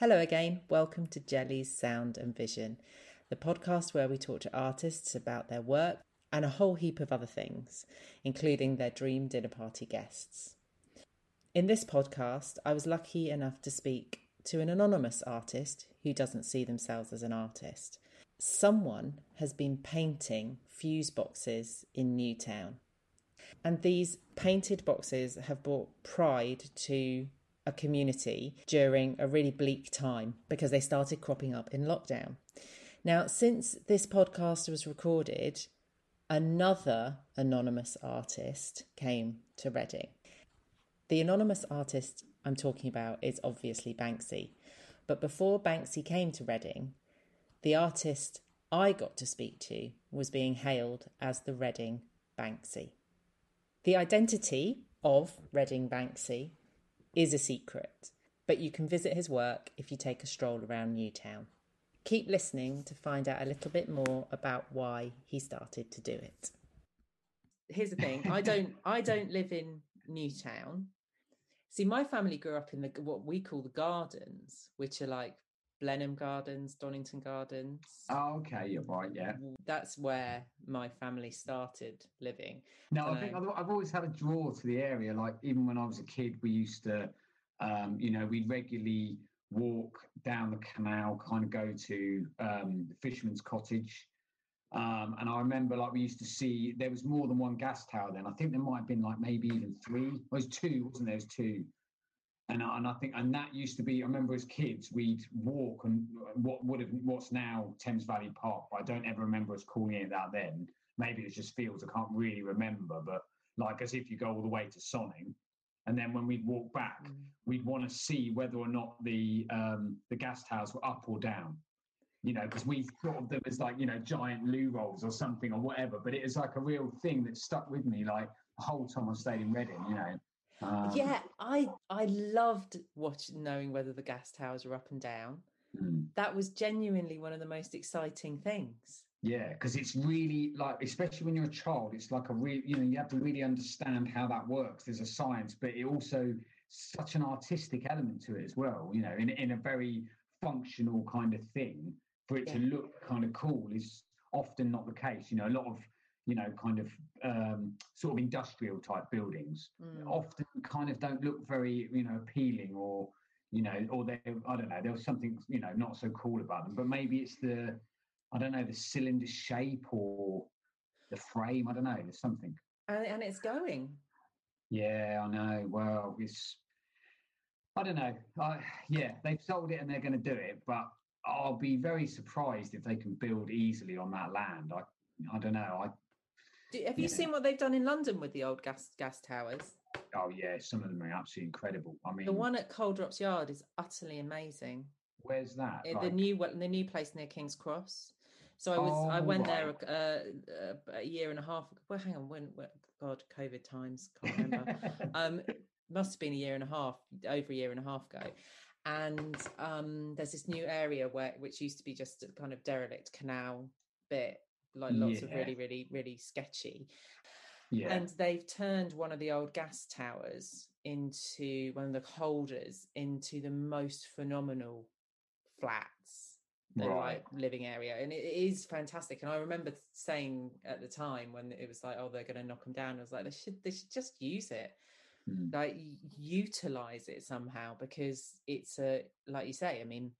Hello again. Welcome to Jelly's Sound and Vision, the podcast where we talk to artists about their work and a whole heap of other things, including their dream dinner party guests. In this podcast, I was lucky enough to speak to an anonymous artist who doesn't see themselves as an artist. Someone has been painting fuse boxes in Newtown. And these painted boxes have brought pride to a community during a really bleak time because they started cropping up in lockdown. Now, since this podcast was recorded, another anonymous artist came to Reading. The anonymous artist I'm talking about is obviously Banksy. But before Banksy came to Reading, the artist I got to speak to was being hailed as the Reading Banksy. The identity of Reading Banksy is a secret, but you can visit his work if you take a stroll around Newtown. Keep listening to find out a little bit more about why he started to do it. Here's the thing, I don't I don't live in Newtown. See, my family grew up in the what we call the gardens, which are like Blenheim Gardens, Donnington Gardens. Oh, okay, you're right. Yeah, that's where my family started living. No, I think I've, I've always had a draw to the area. Like even when I was a kid, we used to, um, you know, we regularly walk down the canal, kind of go to um, the fisherman's cottage. Um, and I remember like we used to see there was more than one gas tower then. I think there might have been like maybe even three. It was two, wasn't there? It was two. And, and I think and that used to be. I remember as kids we'd walk and what would have what's now Thames Valley Park. But I don't ever remember us calling it that then. Maybe it's just fields. I can't really remember. But like as if you go all the way to Sonning, and then when we'd walk back, mm. we'd want to see whether or not the um, the gas towers were up or down. You know, because we thought of them as like you know giant loo rolls or something or whatever. But it was like a real thing that stuck with me like the whole time I stayed in Reading. You know. Um, yeah, I I loved watching knowing whether the gas towers were up and down. Mm. That was genuinely one of the most exciting things. Yeah, because it's really like, especially when you're a child, it's like a real, you know, you have to really understand how that works. There's a science, but it also such an artistic element to it as well. You know, in in a very functional kind of thing for it yeah. to look kind of cool is often not the case. You know, a lot of you know kind of um, sort of industrial type buildings mm. often kind of don't look very you know appealing or you know or they I don't know there was something you know not so cool about them, but maybe it's the I don't know, the cylinder shape or the frame. I don't know. There's something. And, and it's going. Yeah, I know. Well, it's. I don't know. I, yeah, they've sold it and they're going to do it, but I'll be very surprised if they can build easily on that land. I, I don't know. I. Do, have you yeah. seen what they've done in London with the old gas gas towers? Oh yeah, some of them are absolutely incredible. I mean, the one at Coal Drops Yard is utterly amazing. Where's that? Like... The new the new place near King's Cross. So I was oh, I went right. there uh, uh, a year and a half. Well, hang on, when, when God, COVID times, can't remember. um, must have been a year and a half, over a year and a half ago. And um, there's this new area where which used to be just a kind of derelict canal bit, like lots yeah. of really, really, really sketchy. Yeah. And they've turned one of the old gas towers into one of the holders into the most phenomenal flats right. like living area and it is fantastic and i remember saying at the time when it was like oh they're going to knock them down i was like they should they should just use it mm. like utilize it somehow because it's a like you say i mean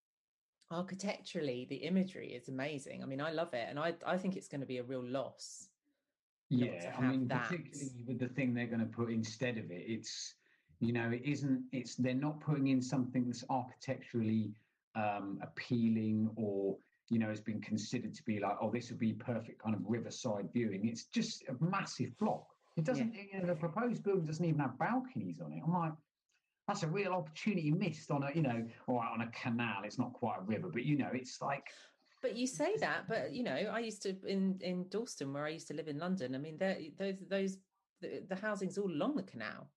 architecturally the imagery is amazing i mean i love it and i i think it's going to be a real loss yeah i mean that. particularly with the thing they're going to put instead of it it's you know it isn't it's they're not putting in something that's architecturally um, appealing or you know has been considered to be like oh this would be perfect kind of riverside viewing it's just a massive block it doesn't yeah. you know the proposed building doesn't even have balconies on it i'm like that's a real opportunity missed on a you know or on a canal it's not quite a river but you know it's like but you say that but you know i used to in in dalston where i used to live in london i mean those those the, the housing's all along the canal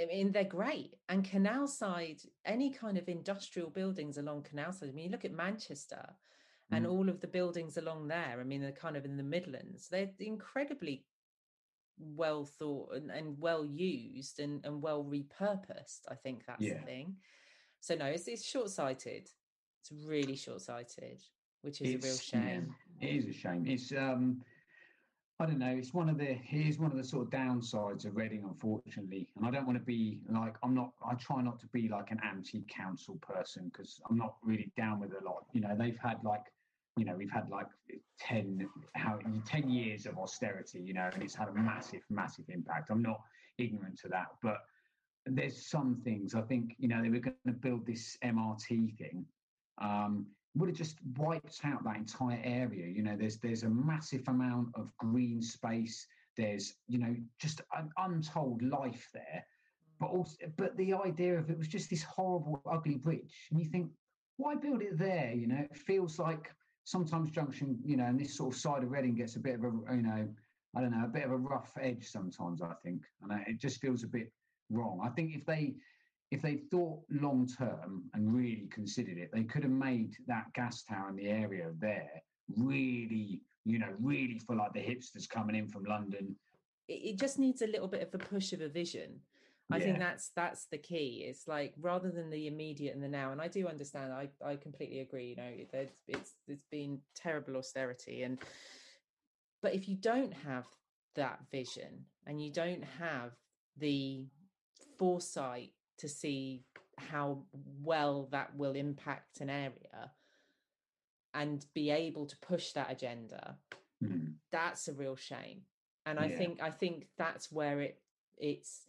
I mean, they're great. And canal side, any kind of industrial buildings along canal side. I mean, you look at Manchester and mm. all of the buildings along there. I mean, they're kind of in the Midlands. They're incredibly well thought and, and well used and, and well repurposed. I think that's yeah. the thing. So no, it's it's short sighted. It's really short sighted, which is It's- a real shame. yeah, it is a shame. It's um, I don't know. It's one of the here's one of the sort of downsides of Reading, unfortunately. And I don't want to be like I'm not. I try not to be like an anti-council person because I'm not really down with a lot. You know, they've had like, you know, we've had like ten how ten years of austerity. You know, and it's had a massive, massive impact. I'm not ignorant to that, but there's some things I think you know they were going to build this MRT thing. Um, would have just wiped out that entire area. You know, there's there's a massive amount of green space. There's you know just an untold life there, but also but the idea of it was just this horrible, ugly bridge, and you think why build it there? You know, it feels like sometimes Junction, you know, and this sort of side of Reading gets a bit of a you know, I don't know, a bit of a rough edge sometimes. I think, and it just feels a bit wrong. I think if they if they thought long term and really considered it, they could have made that gas tower in the area there really, you know, really for like the hipsters coming in from London. It, just needs a little bit of a push of a vision. I think that's that's the key. It's like rather than the immediate and the now. And I do understand. I I completely agree. You know, there's it's it's been terrible austerity, and but if you don't have that vision and you don't have the foresight to see how well that will impact an area and be able to push that agenda Mm, that's a real shame and i think i think that's where it it's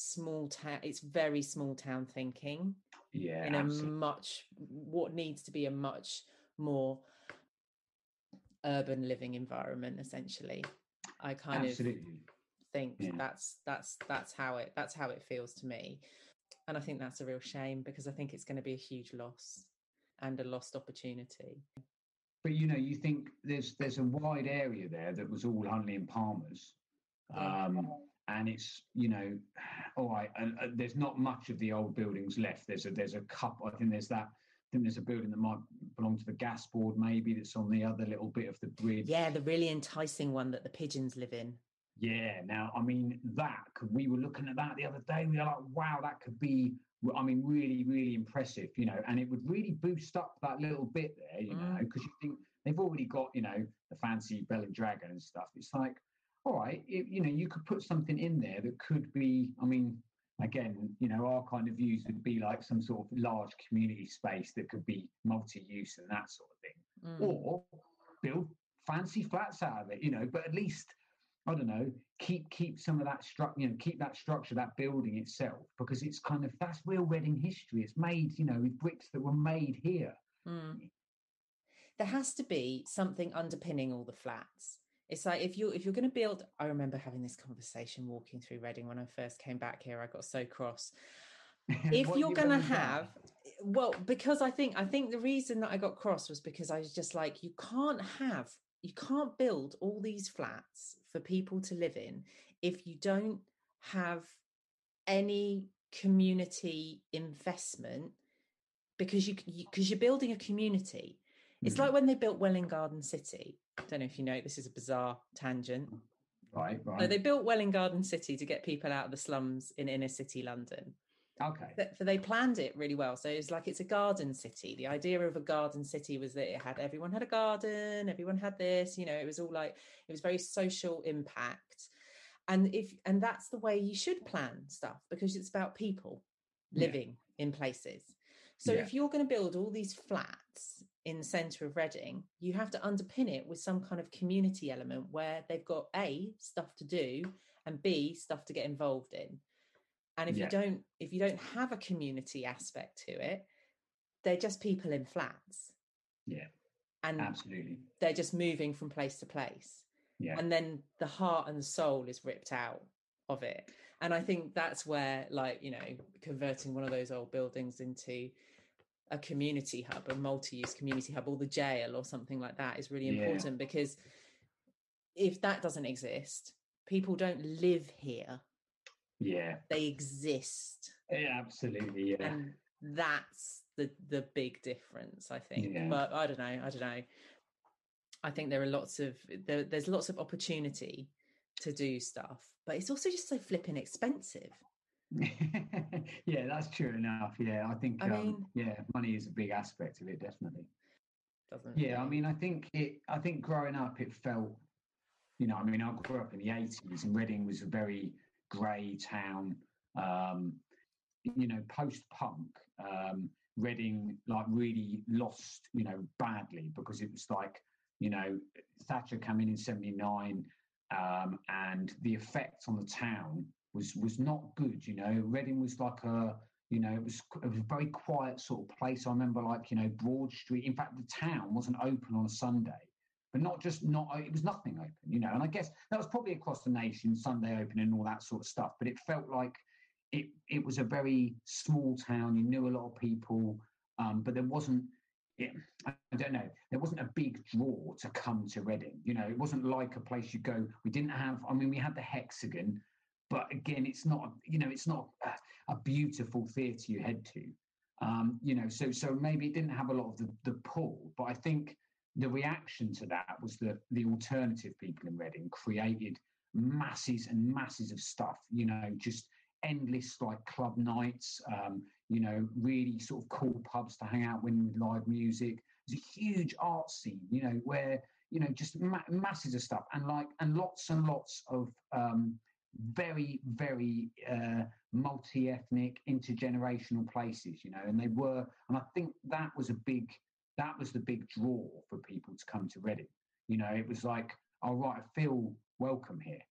small town it's very small town thinking Yeah, in a absolutely. much what needs to be a much more urban living environment essentially. I kind of think Yeah. that's that's that's how it that's how it feels to me. And i think that's a real shame because i think it's going to be a huge loss and a lost opportunity. But you know, you think there's there's a wide area there that was all Huntley and Palmer's, um, and it's you know, all right. And uh, there's not much of the old buildings left. There's a there's a couple. I think there's that. I think there's a building that might belong to the gas board, maybe that's on the other little bit of the bridge. yeah the really enticing one that the pigeons live in Yeah. Now, I mean, that could, we were looking at that the other day. We were like, wow, that could be, i mean, really, really impressive, you know, and it would really boost up that little bit there, you know, Mm. because you think they've already got, you know, the fancy Bell and Dragon and stuff. It's like, all right, it, you know, you could put something in there that could be, I mean, again, you know, our kind of views would be like some sort of large community space that could be multi-use and that sort of thing Mm. or build fancy flats out of it, you know, but at least I don't know, keep keep some of that structure, you know, keep that structure, that building itself, because it's kind of that's real Reading history. It's made, you know, with bricks that were made here. Mm. There has to be something underpinning all the flats. It's like if you if you're going to build. I remember having this conversation walking through Reading when I first came back here. I got so cross. If you're you going to have, well, because I think I think the reason that I got cross was because I was just like, you can't have, you can't build all these flats for people to live in if you don't have any community investment because you because you're building a community it's Mhm. like when they built Welwyn Garden City don't know if you know this is a bizarre tangent. Right, right, so they built Welwyn Garden City to get people out of the slums in inner city london. Okay, so they planned it really well. So it's like it's a garden city. The idea of a garden city was that it had everyone had a garden everyone had this you know it was all like it was very social impact. And if and that's the way you should plan stuff because it's about people Yeah. living in places so Yeah. if you're going to build all these flats in the center of reading you have to underpin it with some kind of community element where they've got a stuff to do and b stuff to get involved in. And if Yeah. you don't if you don't have a community aspect to it they're just people in flats. Yeah, and absolutely, they're just moving from place to place. Yeah, and then the heart and the soul is ripped out of it. And i think that's where like you know converting one of those old buildings into a community hub a multi-use community hub or the jail or something like that is really Yeah. important because if that doesn't exist people don't live here. Yeah, they exist. Yeah, absolutely, yeah, and that's the the big difference i think. Yeah. but i don't know i don't know. I think there are lots of there, there's lots of opportunity to do stuff but it's also just so flipping expensive yeah, that's true enough. Yeah, I think. I um, mean, yeah, money is a big aspect of it, definitely. Doesn't. Yeah, really. I mean, I think it. I think growing up, it felt. You know, I mean, I grew up in the eighties, and Reading was a very grey town. Um, you know, post-punk, um, Reading like really lost, you know, badly because it was like, you know, Thatcher came in in '79, um, and the effect on the town was was not good. You know, Reading was like a you know it was, it was a very quiet sort of place. I remember like you know Broad Street. In fact, the town wasn't open on a Sunday, but not just not it was nothing open. You know, and I guess that was probably across the nation Sunday opening and all that sort of stuff. But it felt like it it was a very small town. You knew a lot of people, um, but there wasn't it, I don't know, there wasn't a big draw to come to Reading. You know, it wasn't like a place you go. We didn't have, I mean, we had the Hexagon, but again, it's not, you know, it's not a, a beautiful theatre you head to. Um, you know, so so maybe it didn't have a lot of the, the pull, but I think the reaction to that was that the alternative people in Reading created masses and masses of stuff, you know, just endless like club nights, um, you know, really sort of cool pubs to hang out with live music. There's a huge art scene, you know, where you know just ma- masses of stuff and like and lots and lots of um, very very uh, multi-ethnic, intergenerational places, you know, and they were, and I think that was a big that was the big draw for people to come to Reading. You know, it was like, all right, I feel welcome here.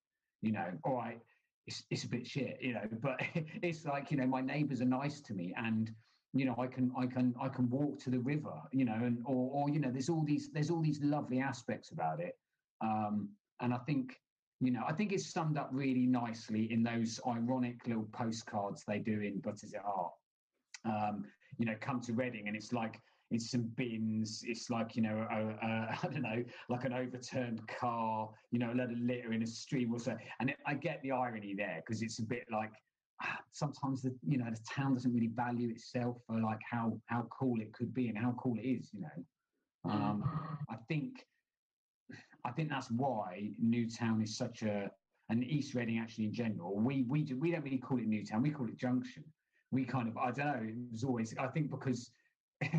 You know, all right, it's, it's a bit shit, you know, but it's like, you know, my neighbors are nice to me and, you know, I can, I can, I can walk to the river, you know, and, or, or, you know, there's all these, there's all these lovely aspects about it. Um, and I think, you know, I think it's summed up really nicely in those ironic little postcards they do in But Is It Art? Um, you know, come to Reading and it's like, it's some bins. It's like you know, a, a, I don't know, like an overturned car. You know, a lot of litter in a stream or so. And it, I get the irony there because it's a bit like ah, sometimes the you know the town doesn't really value itself for like how how cool it could be and how cool it is. You know, um, I think I think that's why Newtown is such a and East Reading actually in general. We we do, we don't really call it Newtown. We call it Junction. We kind of I don't know. It was always I think because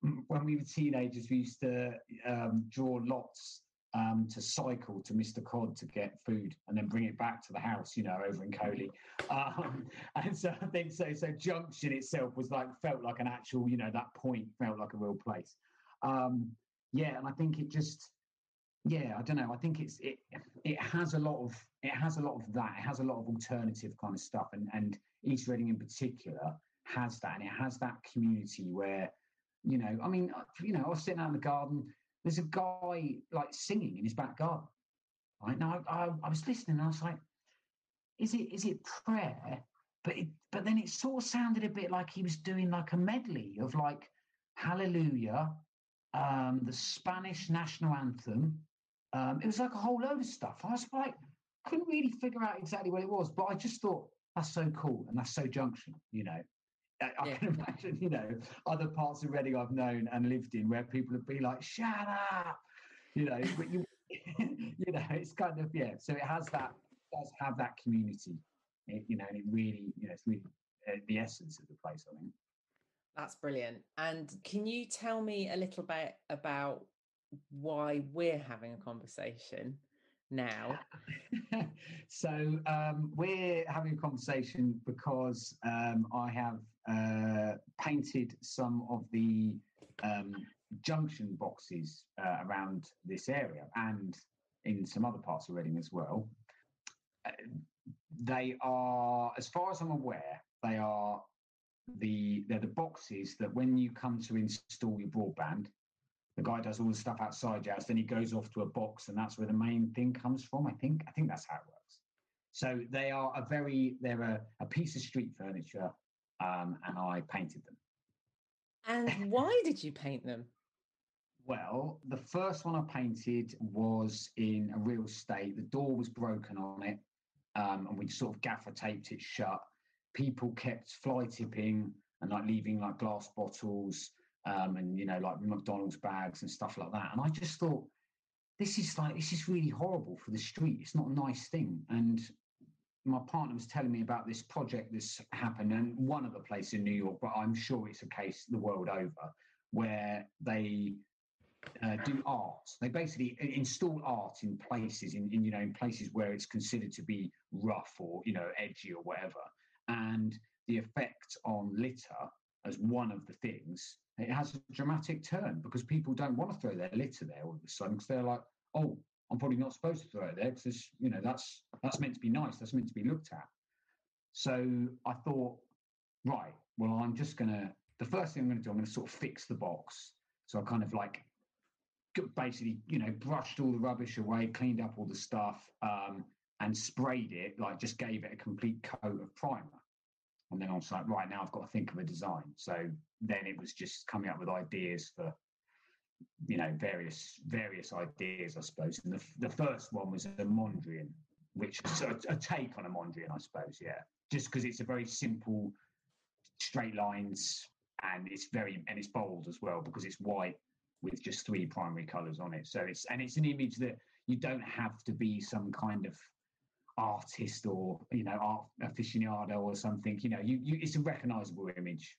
when we were teenagers, we used to um, draw lots um, to cycle to Mr. Cod to get food and then bring it back to the house, you know, over in Coley. Um, and so I think so. So Junction itself was like felt like an actual, you know, that point felt like a real place. Um, yeah, and I think it just, yeah, I don't know. I think it's it it has a lot of it has a lot of that. It has a lot of alternative kind of stuff, and and East Reading in particular has that, and it has that community where you know, I mean, uh, you know, I was sitting out in the garden. There's a guy like singing in his back garden. Right now, I, I, I was listening. And i was like, "Is it is it prayer?" But it, but then it sort of sounded a bit like he was doing like a medley of like Hallelujah, um, the Spanish national anthem. Um, it was like a whole load of stuff. I was like, couldn't really figure out exactly what it was, but I just thought that's so cool and that's so junction, you know. I, I can imagine, you know, other parts of Reading I've known and lived in where people have been like, "Shut up," you know. But you, you know, it's kind of yeah. So it has that does have that community, it, you know, and it really, you know, it's really uh, the essence of the place. I think. That's brilliant. And can you tell me a little bit about why we're having a conversation now? so um, we're having a conversation because um, I have uh, painted some of the um, junction boxes uh, around this area and in some other parts of Reading as well. Uh, they are, as far as I'm aware, they are the they're the boxes that when you come to install your broadband, the guy does all the stuff outside your then he goes off to a box, and that's where the main thing comes from. I think I think that's how it works. So they are a very they're a, a piece of street furniture um, and I painted them. And why did you paint them? Well, the first one I painted was in a real state. The door was broken on it, um, and we sort of gaffer taped it shut. People kept fly tipping and like leaving like glass bottles um, and you know like McDonald's bags and stuff like that. And I just thought, this is like this is really horrible for the street. It's not a nice thing. And my partner was telling me about this project that's happened, and one other place in New York, but I'm sure it's a case the world over, where they uh, do art. They basically install art in places, in, in you know, in places where it's considered to be rough or you know edgy or whatever, and the effect on litter as one of the things. It has a dramatic turn because people don't want to throw their litter there all of a sudden because they're like, oh, I'm probably not supposed to throw it there because you know that's that's meant to be nice. That's meant to be looked at. So I thought, right, well, I'm just gonna. The first thing I'm going to do, I'm going to sort of fix the box. So I kind of like basically, you know, brushed all the rubbish away, cleaned up all the stuff, um, and sprayed it, like just gave it a complete coat of primer. And then I was like, right now I've got to think of a design. So then it was just coming up with ideas for, you know, various various ideas, I suppose. And the, the first one was a Mondrian, which is a, a take on a Mondrian, I suppose. Yeah, just because it's a very simple, straight lines, and it's very and it's bold as well because it's white with just three primary colors on it. So it's and it's an image that you don't have to be some kind of artist or you know art aficionado or something. You know, you, you it's a recognizable image.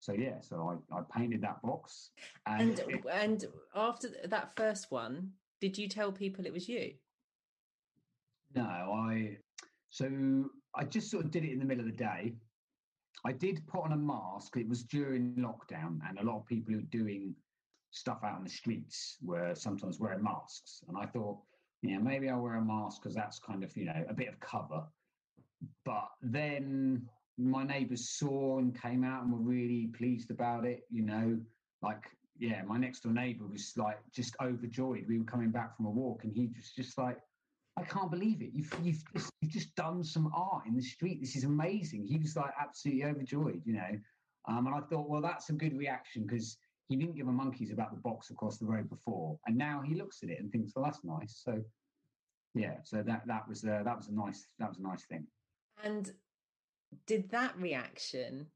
So yeah, so I, I painted that box. And and, it, and after that first one, did you tell people it was you? No, I so I just sort of did it in the middle of the day. I did put on a mask. It was during lockdown, and a lot of people who were doing stuff out in the streets were sometimes wearing masks. And I thought, yeah, maybe I'll wear a mask because that's kind of, you know, a bit of cover. But then my neighbors saw and came out and were really pleased about it, you know, like, yeah, my next door neighbor was like just overjoyed. We were coming back from a walk and he was just like, I can't believe it. You've, you've, just, you've just done some art in the street. This is amazing. He was like absolutely overjoyed, you know. Um, and I thought, well, that's a good reaction because he didn't give a monkeys about the box across the road before, and now he looks at it and thinks, "Well, that's nice." So, yeah, so that that was a, that was a nice that was a nice thing. And did that reaction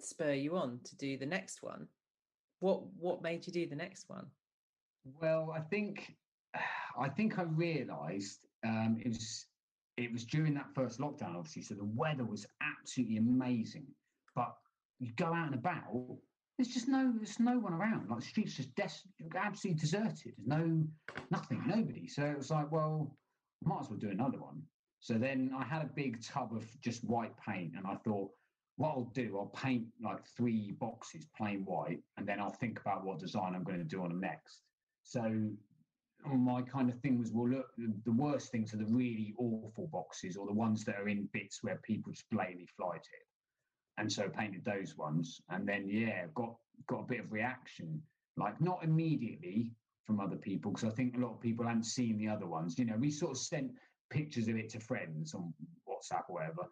spur you on to do the next one? What what made you do the next one? Well, I think I think I realised um, it was it was during that first lockdown, obviously. So the weather was absolutely amazing, but you go out and about there's just no there's no one around. Like the streets just des- absolutely deserted. There's no nothing, nobody. So it was like, well, might as well do another one. So then I had a big tub of just white paint, and I thought, what I'll do, I'll paint like three boxes plain white, and then I'll think about what design I'm going to do on them next. So my kind of thing was, well, look, the worst things are the really awful boxes or the ones that are in bits where people just blatantly fly it and so painted those ones. And then yeah got got a bit of reaction like not immediately from other people because i think a lot of people hadn't seen the other ones. You know we sort of sent pictures of it to friends on whatsapp or whatever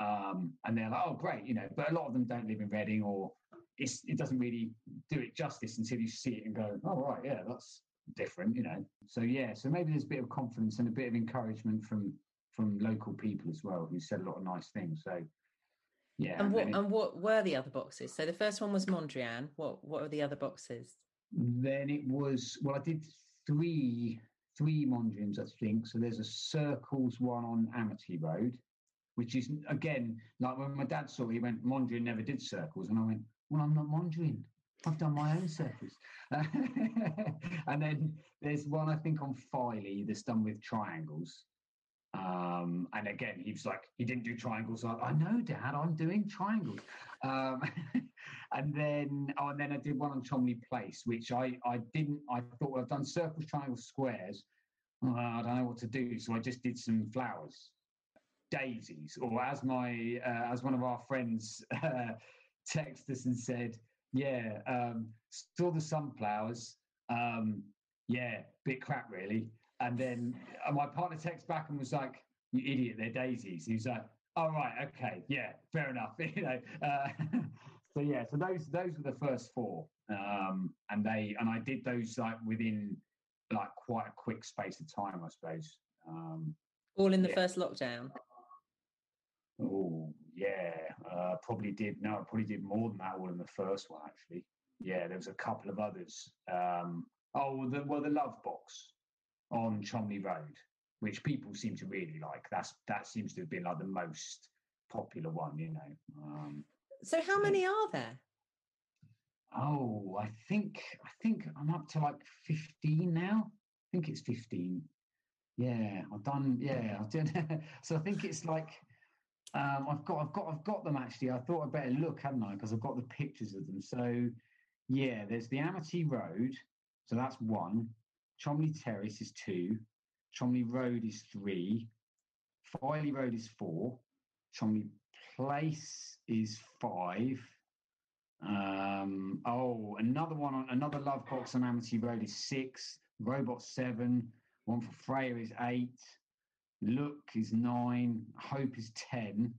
um, and they're like oh great you know but a lot of them don't live in reading or it doesn't really do it justice until you see it and go oh right yeah that's different you know. So yeah so maybe there's a bit of confidence and a bit of encouragement from from local people as well who said a lot of nice things. So yeah. And what and what were the other boxes? So the first one was Mondrian. What what were the other boxes? Then it was well, I did three three Mondrians, I think. So there's a circles one on Amity Road, which is again like when my dad saw it, he went, Mondrian never did circles, and I went, Well, I'm not Mondrian. I've done my own circles. and then there's one I think on Filey that's done with triangles. Um, and again, he was like, he didn't do triangles. I, I know, Dad, I'm doing triangles. Um, and then, oh, and then I did one on Cholmeley Place, which I, I didn't. I thought well, I've done circles, triangles, squares. I don't know what to do, so I just did some flowers, daisies, or as my uh, as one of our friends uh, texted us and said, yeah, um, saw the sunflowers. Um, yeah, bit crap, really. And then uh, my partner texts back and was like, "You idiot! They're daisies." He was like, "Oh right, okay, yeah, fair enough." you know. Uh, so yeah, so those those were the first four, um, and they and I did those like within like quite a quick space of time, I suppose. Um, All in the yeah. first lockdown. Oh yeah, uh, probably did. No, I probably did more than that. All in the first one, actually. Yeah, there was a couple of others. Um, oh, the well, the love box on Cholmeley Road. which people seem to really like. That's that seems to have been like the most popular one, you know. Um, so how many are there? Oh, I think I think I'm up to like 15 now. I think it's 15. Yeah, I've done. Yeah, I've done. so I think it's like um, I've got I've got I've got them actually. I thought I'd better look, hadn't I? Because I've got the pictures of them. So yeah, there's the Amity Road. So that's one. Cholmeley Terrace is two. Cholmeley Road is three. Filey Road is four. Cholmeley Place is five. Um, oh, another one on another love box on Amity Road is six. Robot seven. One for Freya is eight. Look is nine. Hope is ten.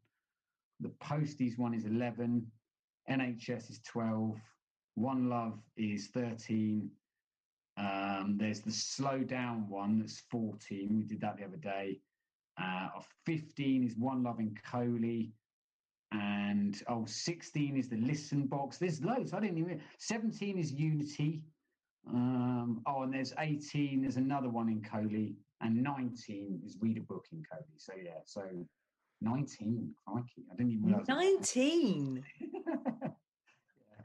The Posties one is eleven. NHS is twelve. One Love is thirteen. Um, there's the slow down one that's 14. We did that the other day. Uh, 15 is One Loving in Coley. And oh, 16 is the listen box. There's loads. I didn't even. 17 is Unity. Um, oh, and there's 18. There's another one in Coley. And 19 is Read a Book in Coley. So yeah, so 19. Crikey. I didn't even realize. 19. yeah,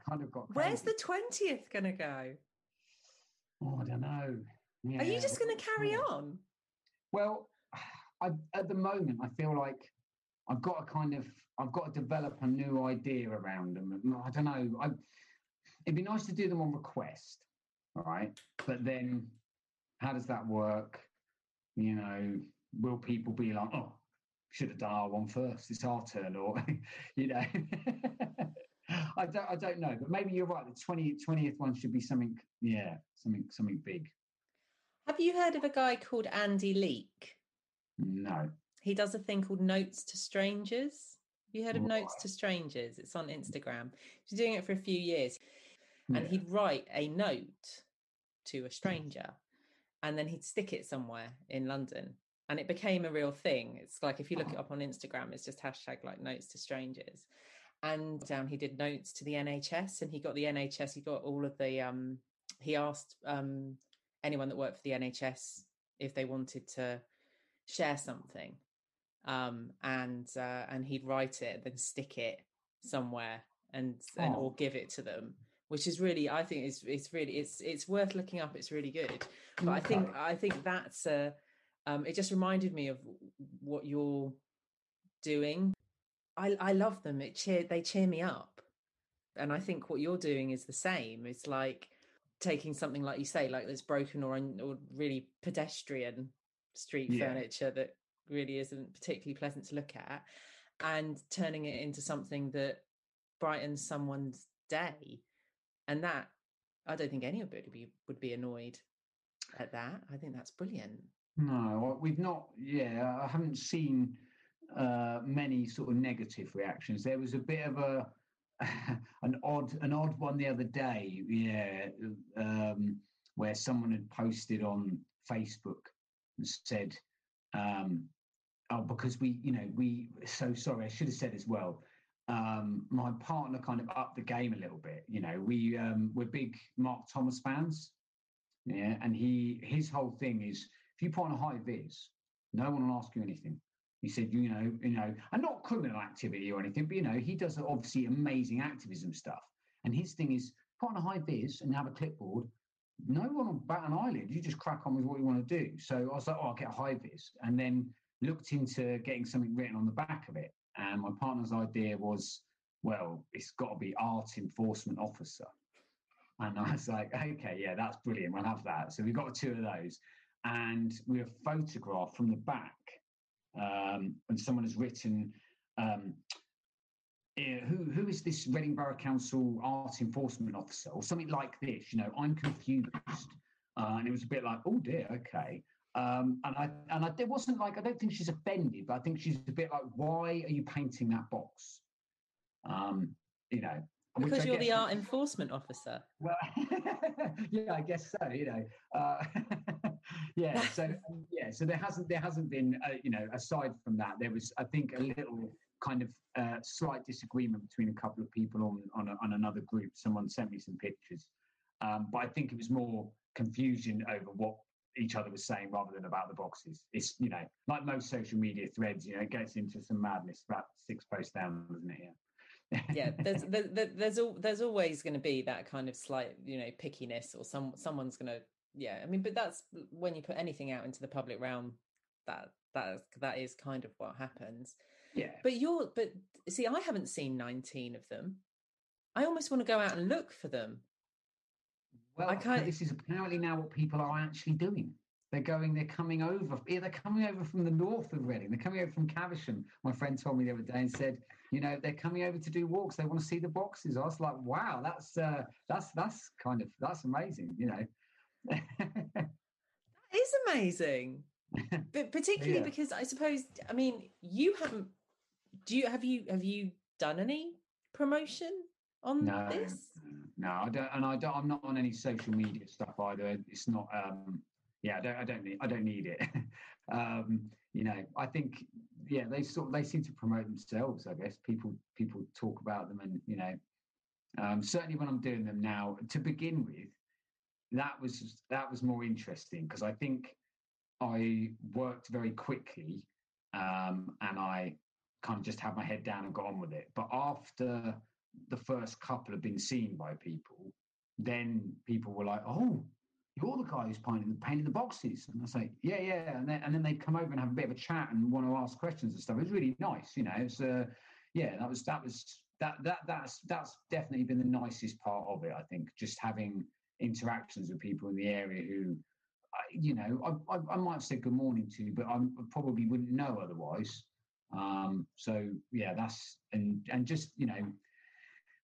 kind of got. Where's the 20th going to go? Oh, I don't know. Yeah. Are you just going to carry on? Well, I, at the moment, I feel like I've got to kind of I've got to develop a new idea around them. I don't know. I, it'd be nice to do them on request, all right? But then, how does that work? You know, will people be like, "Oh, should have done our one first. It's our turn," or you know? I don't. I don't know. But maybe you're right. The 20, 20th one should be something. Yeah, something something big. Have you heard of a guy called Andy Leek? No. He does a thing called Notes to Strangers. Have you heard of Notes to Strangers? It's on Instagram. He's doing it for a few years. Yeah. And he'd write a note to a hmm. stranger and then he'd stick it somewhere in London. And it became a real thing. It's like if you look ah. it up on Instagram, it's just hashtag like notes to strangers. And um, he did notes to the NHS and he got the NHS, he got all of the um he asked um anyone that worked for the NHS if they wanted to share something um, and uh, and he'd write it, then stick it somewhere, and and or give it to them, which is really, I think, it's it's really it's it's worth looking up. It's really good, but. I think I think that's a. Um, it just reminded me of what you're doing. I I love them. It cheer they cheer me up, and I think what you're doing is the same. It's like taking something like you say, like that's broken or or really pedestrian street yeah. furniture that really isn't particularly pleasant to look at and turning it into something that brightens someone's day and that i don't think anybody would be would be annoyed at that i think that's brilliant no we've not yeah i haven't seen uh many sort of negative reactions there was a bit of a an odd an odd one the other day yeah um where someone had posted on facebook and said um oh, because we, you know, we, so sorry, I should have said as well. Um, my partner kind of upped the game a little bit. You know, we, um, we're big Mark Thomas fans. Yeah. And he, his whole thing is if you put on a high vis, no one will ask you anything. He said, you know, you know, and not criminal activity or anything, but you know, he does obviously amazing activism stuff. And his thing is put on a high vis and have a clipboard. No one will bat an eyelid. You just crack on with what you want to do. So I was like, oh, I'll get a high vis. And then looked into getting something written on the back of it. And my partner's idea was, well, it's got to be art enforcement officer. And I was like, okay, yeah, that's brilliant. We'll have that. So we got two of those. And we have photographed from the back um, when someone has written, um, eh, who, who is this Reading Borough Council art enforcement officer or something like this? You know, I'm confused. Uh, and it was a bit like, oh dear, okay. Um, and I and I, it wasn't like I don't think she's offended, but I think she's a bit like, why are you painting that box? Um, you know, because you're the art enforcement officer. Well, yeah, I guess so. You know, uh, yeah. So um, yeah, so there hasn't there hasn't been uh, you know aside from that there was I think a little kind of uh, slight disagreement between a couple of people on on, a, on another group. Someone sent me some pictures, um, but I think it was more confusion over what each other was saying rather than about the boxes. It's you know like most social media threads, you know, it gets into some madness about six posts down, doesn't it? Yeah. yeah, there's there, there's there's always going to be that kind of slight you know pickiness or some someone's going to yeah I mean but that's when you put anything out into the public realm that that that is kind of what happens. Yeah. But you're but see I haven't seen 19 of them. I almost want to go out and look for them. Well, I can't... this is apparently now what people are actually doing. They're going, they're coming over. Yeah, they're coming over from the north of Reading. They're coming over from Caversham. My friend told me the other day and said, you know, they're coming over to do walks. They want to see the boxes. I was like, wow, that's uh, that's that's kind of that's amazing. You know, that is amazing. But particularly yeah. because I suppose, I mean, you haven't. Do you have you have you done any promotion on no, this? No, I don't, and I don't. I'm not on any social media stuff either. It's not. um Yeah, I don't. I don't need. I don't need it. um You know, I think. Yeah, they sort of they seem to promote themselves. I guess people people talk about them, and you know, um, certainly when I'm doing them now. To begin with, that was that was more interesting because I think I worked very quickly, um, and I kind of just had my head down and got on with it. But after the first couple had been seen by people, then people were like, "Oh, you're the guy who's painting, the painting the boxes." And I say, "Yeah, yeah," and then and then they'd come over and have a bit of a chat and want to ask questions and stuff. It was really nice, you know. It's uh, yeah, that was that was that that that's that's definitely been the nicest part of it. I think just having interactions with people in the area who. You know, I, I, I might said good morning to, but I probably wouldn't know otherwise. Um, so yeah, that's and and just you know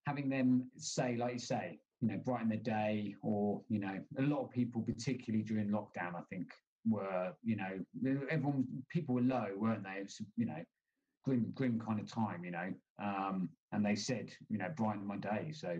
having them say, like you say, you know, brighten the day, or you know, a lot of people, particularly during lockdown, I think were, you know, everyone, people were low, weren't they? It was, you know, grim, grim kind of time, you know. Um, and they said, you know, brighten my day. So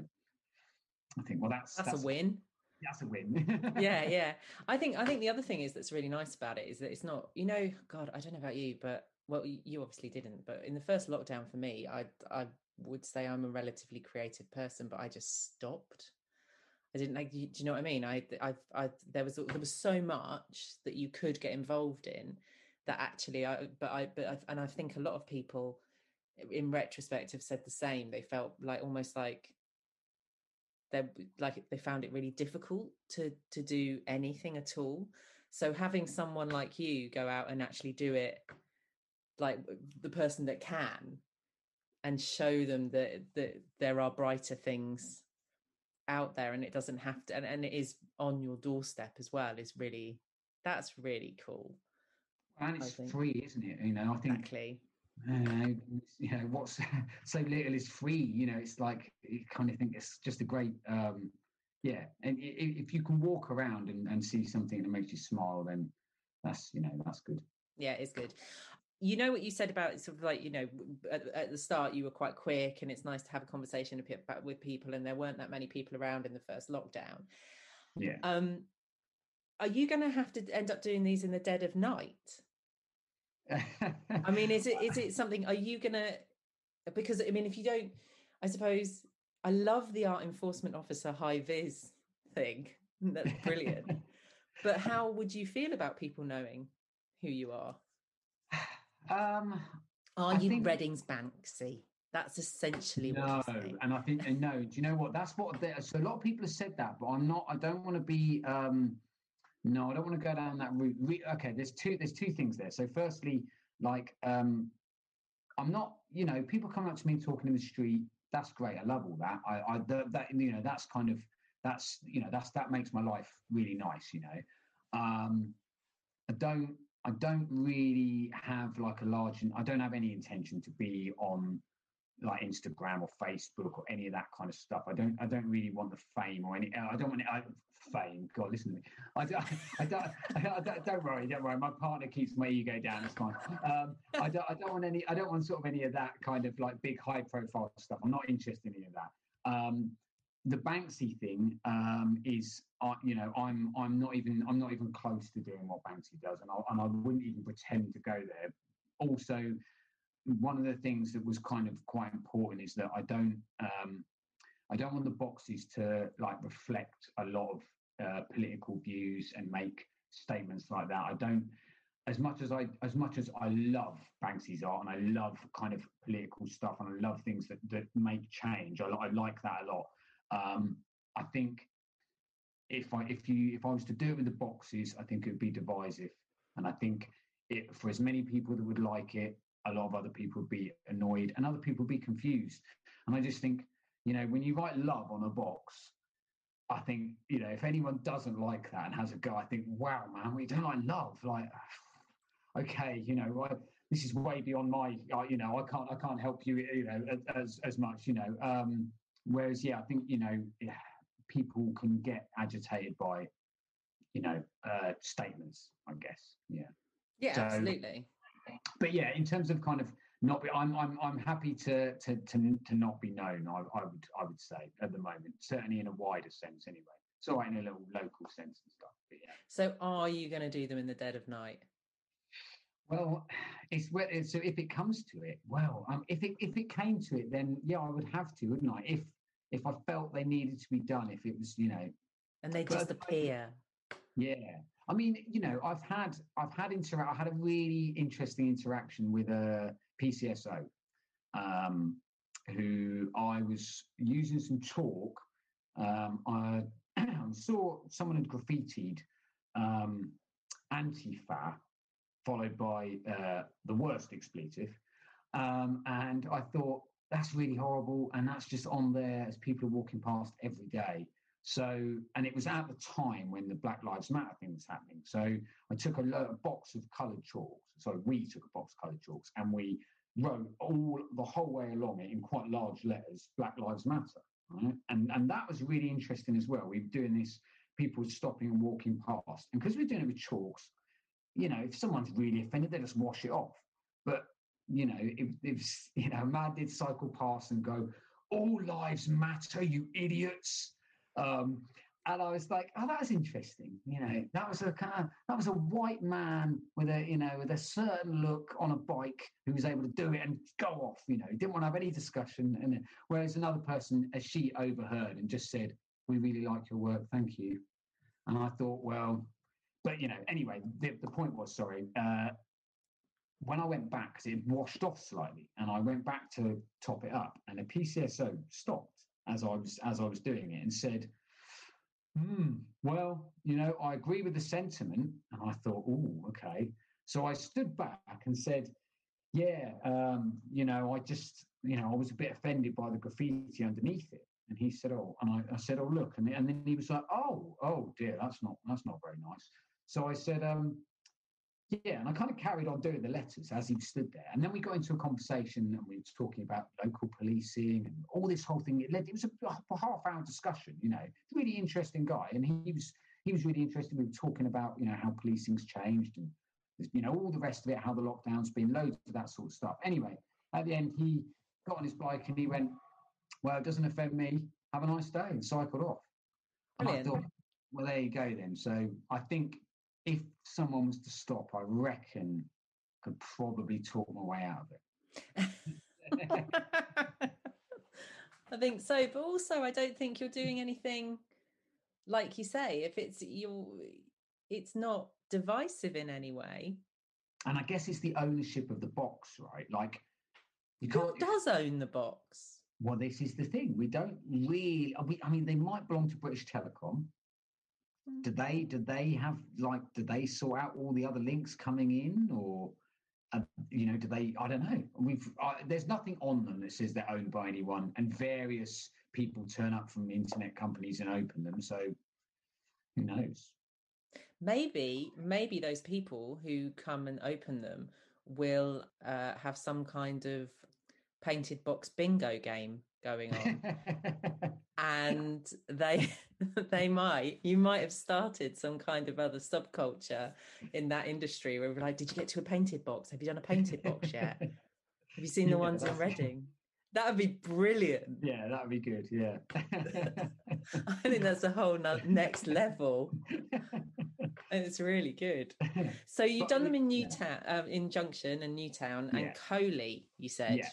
I think, well, that's that's, that's a win. That's a win. yeah, yeah. I think I think the other thing is that's really nice about it is that it's not, you know, God, I don't know about you, but well, you obviously didn't, but in the first lockdown for me, I I would say I'm a relatively creative person, but I just stopped. I didn't like. Do you know what I mean? I, I, I, there was there was so much that you could get involved in that actually, I, but I, but I, and I think a lot of people, in retrospect, have said the same. They felt like almost like they like they found it really difficult to to do anything at all. So having someone like you go out and actually do it, like the person that can, and show them that that there are brighter things out there and it doesn't have to and, and it is on your doorstep as well is really that's really cool and it's free isn't it? You know i think exactly uh, you know what's so little is free you know it's like you kind of think it's just a great um yeah and if you can walk around and, and see something that makes you smile then that's you know that's good. Yeah it's good. You know what you said about it's sort of like you know at, at, the start you were quite quick and it's nice to have a conversation with people and there weren't that many people around in the first lockdown. Yeah. Um are you going to have to end up doing these in the dead of night i mean is it is it something are you to because i mean if you don't i suppose i love the art enforcement officer high vis thing that's brilliant but how would you feel about people knowing who you are um, Are I you think... Reading's Banksy? That's essentially no, and I think and no. Do you know what? That's what. So a lot of people have said that, but I'm not. I don't want to be. um No, I don't want to go down that route. Re- okay, there's two. There's two things there. So firstly, like, um I'm not. You know, people coming up to me talking in the street. That's great. I love all that. I, I that you know, that's kind of that's you know that's that makes my life really nice. You know, um I don't I don't really have like a large. I don't have any intention to be on like Instagram or Facebook or any of that kind of stuff. I don't. I don't really want the fame or any. I don't want it. I, fame. God, listen to me. I don't. I don't, I don't, I don't, don't worry. Don't worry. My partner keeps my ego down. It's fine. Um, I don't. I don't want any. I don't want sort of any of that kind of like big high profile stuff. I'm not interested in any of that. Um, the Banksy thing um, is, uh, you know, I'm I'm not even I'm not even close to doing what Banksy does, and I, and I wouldn't even pretend to go there. Also, one of the things that was kind of quite important is that I don't um, I don't want the boxes to like reflect a lot of uh, political views and make statements like that. I don't as much as I as much as I love Banksy's art and I love kind of political stuff and I love things that that make change. I, I like that a lot. Um, I think if I if you if I was to do it with the boxes, I think it would be divisive, and I think it for as many people that would like it, a lot of other people would be annoyed, and other people would be confused. And I just think, you know, when you write love on a box, I think you know if anyone doesn't like that and has a go, I think, wow, man, we don't like love, like okay, you know, this is way beyond my, uh, you know, I can't, I can't help you, you know, as as much, you know. Um, whereas, yeah, I think you know, people can get agitated by, you know, uh, statements. I guess, yeah. Yeah, so, absolutely. But yeah, in terms of kind of not be, I'm I'm I'm happy to to to, to not be known. I, I would I would say at the moment, certainly in a wider sense, anyway. So in a little local sense and stuff. But yeah. So are you going to do them in the dead of night? Well, it's so if it comes to it, well, um, if it if it came to it, then yeah, I would have to, wouldn't I? If if I felt they needed to be done, if it was, you know, and they just appear. Yeah, I mean, you know, I've had I've had inter I had a really interesting interaction with a PCSO, um, who I was using some chalk. Um, I saw someone had graffitied um, Antifa followed by uh, the worst expletive. Um, and I thought, that's really horrible. And that's just on there as people are walking past every day. So, and it was at the time when the Black Lives Matter thing was happening. So I took a, a box of coloured chalks. So we took a box of coloured chalks and we wrote all the whole way along it in quite large letters, Black Lives Matter. Right? And, and that was really interesting as well. We were doing this, people stopping and walking past. And because we're doing it with chalks, you know, if someone's really offended, they just wash it off. But you know, if, if you know, a man did cycle past and go, "All lives matter, you idiots," um, and I was like, "Oh, that's interesting." You know, that was a kind of that was a white man with a you know with a certain look on a bike who was able to do it and go off. You know, didn't want to have any discussion. And whereas another person, as she overheard and just said, "We really like your work, thank you." And I thought, well, but you know, anyway, the, the point was, sorry, uh, when I went back, it washed off slightly, and I went back to top it up, and the PCSO stopped as I was as I was doing it and said, "Hmm, well, you know, I agree with the sentiment." And I thought, "Oh, okay." So I stood back and said, "Yeah, um, you know, I just, you know, I was a bit offended by the graffiti underneath it." And he said, "Oh," and I, I said, "Oh, look," and, and then he was like, "Oh, oh dear, that's not that's not very nice." So I said, um, yeah, and I kind of carried on doing the letters as he stood there. And then we got into a conversation and we were talking about local policing and all this whole thing. It led, it was a, a half hour discussion, you know, really interesting guy. And he was, he was really interested. We were talking about, you know, how policing's changed and, you know, all the rest of it, how the lockdown's been, loads of that sort of stuff. Anyway, at the end, he got on his bike and he went, well, it doesn't offend me. Have a nice day and cycled off. And I thought, well, there you go then. So I think if someone was to stop, I reckon could probably talk my way out of it. I think so, but also I don't think you're doing anything like you say. If it's you, it's not divisive in any way. And I guess it's the ownership of the box, right? Like, you who does own the box? Well, this is the thing. We don't really. I mean, they might belong to British Telecom do they do they have like do they sort out all the other links coming in or uh, you know do they i don't know. We've uh, there's nothing on them that says they're owned by anyone and various people turn up from internet companies and open them so who knows? Maybe maybe those people who come and open them will uh, have some kind of painted box bingo game going on. And they they might you might have started some kind of other subculture in that industry where we're like did you get to a painted box? Have you done a painted box yet? Have you seen the yeah, ones in reading? That would be brilliant. Yeah that would be good yeah. I think that's a whole next level. And it's really good. So you've but, done them in newtown yeah. um, in junction and newtown and yeah. coley you said. Yeah.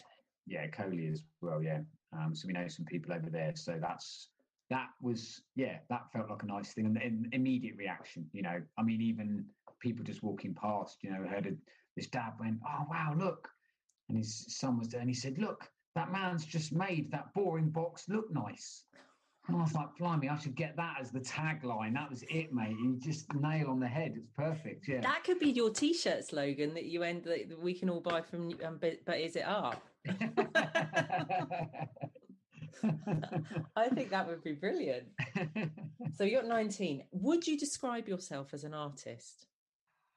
Yeah coley as well yeah um, so we know some people over there. So that's that was yeah, that felt like a nice thing, and an immediate reaction. You know, I mean, even people just walking past, you know, heard a, this dad went, "Oh wow, look," and his son was there, and he said, "Look, that man's just made that boring box look nice." And I was like, blimey, I should get that as the tagline. That was it, mate. You just nail on the head. It's perfect. Yeah. That could be your t-shirt slogan that you end that we can all buy from. Um, but is it art? I think that would be brilliant. So you're 19. Would you describe yourself as an artist?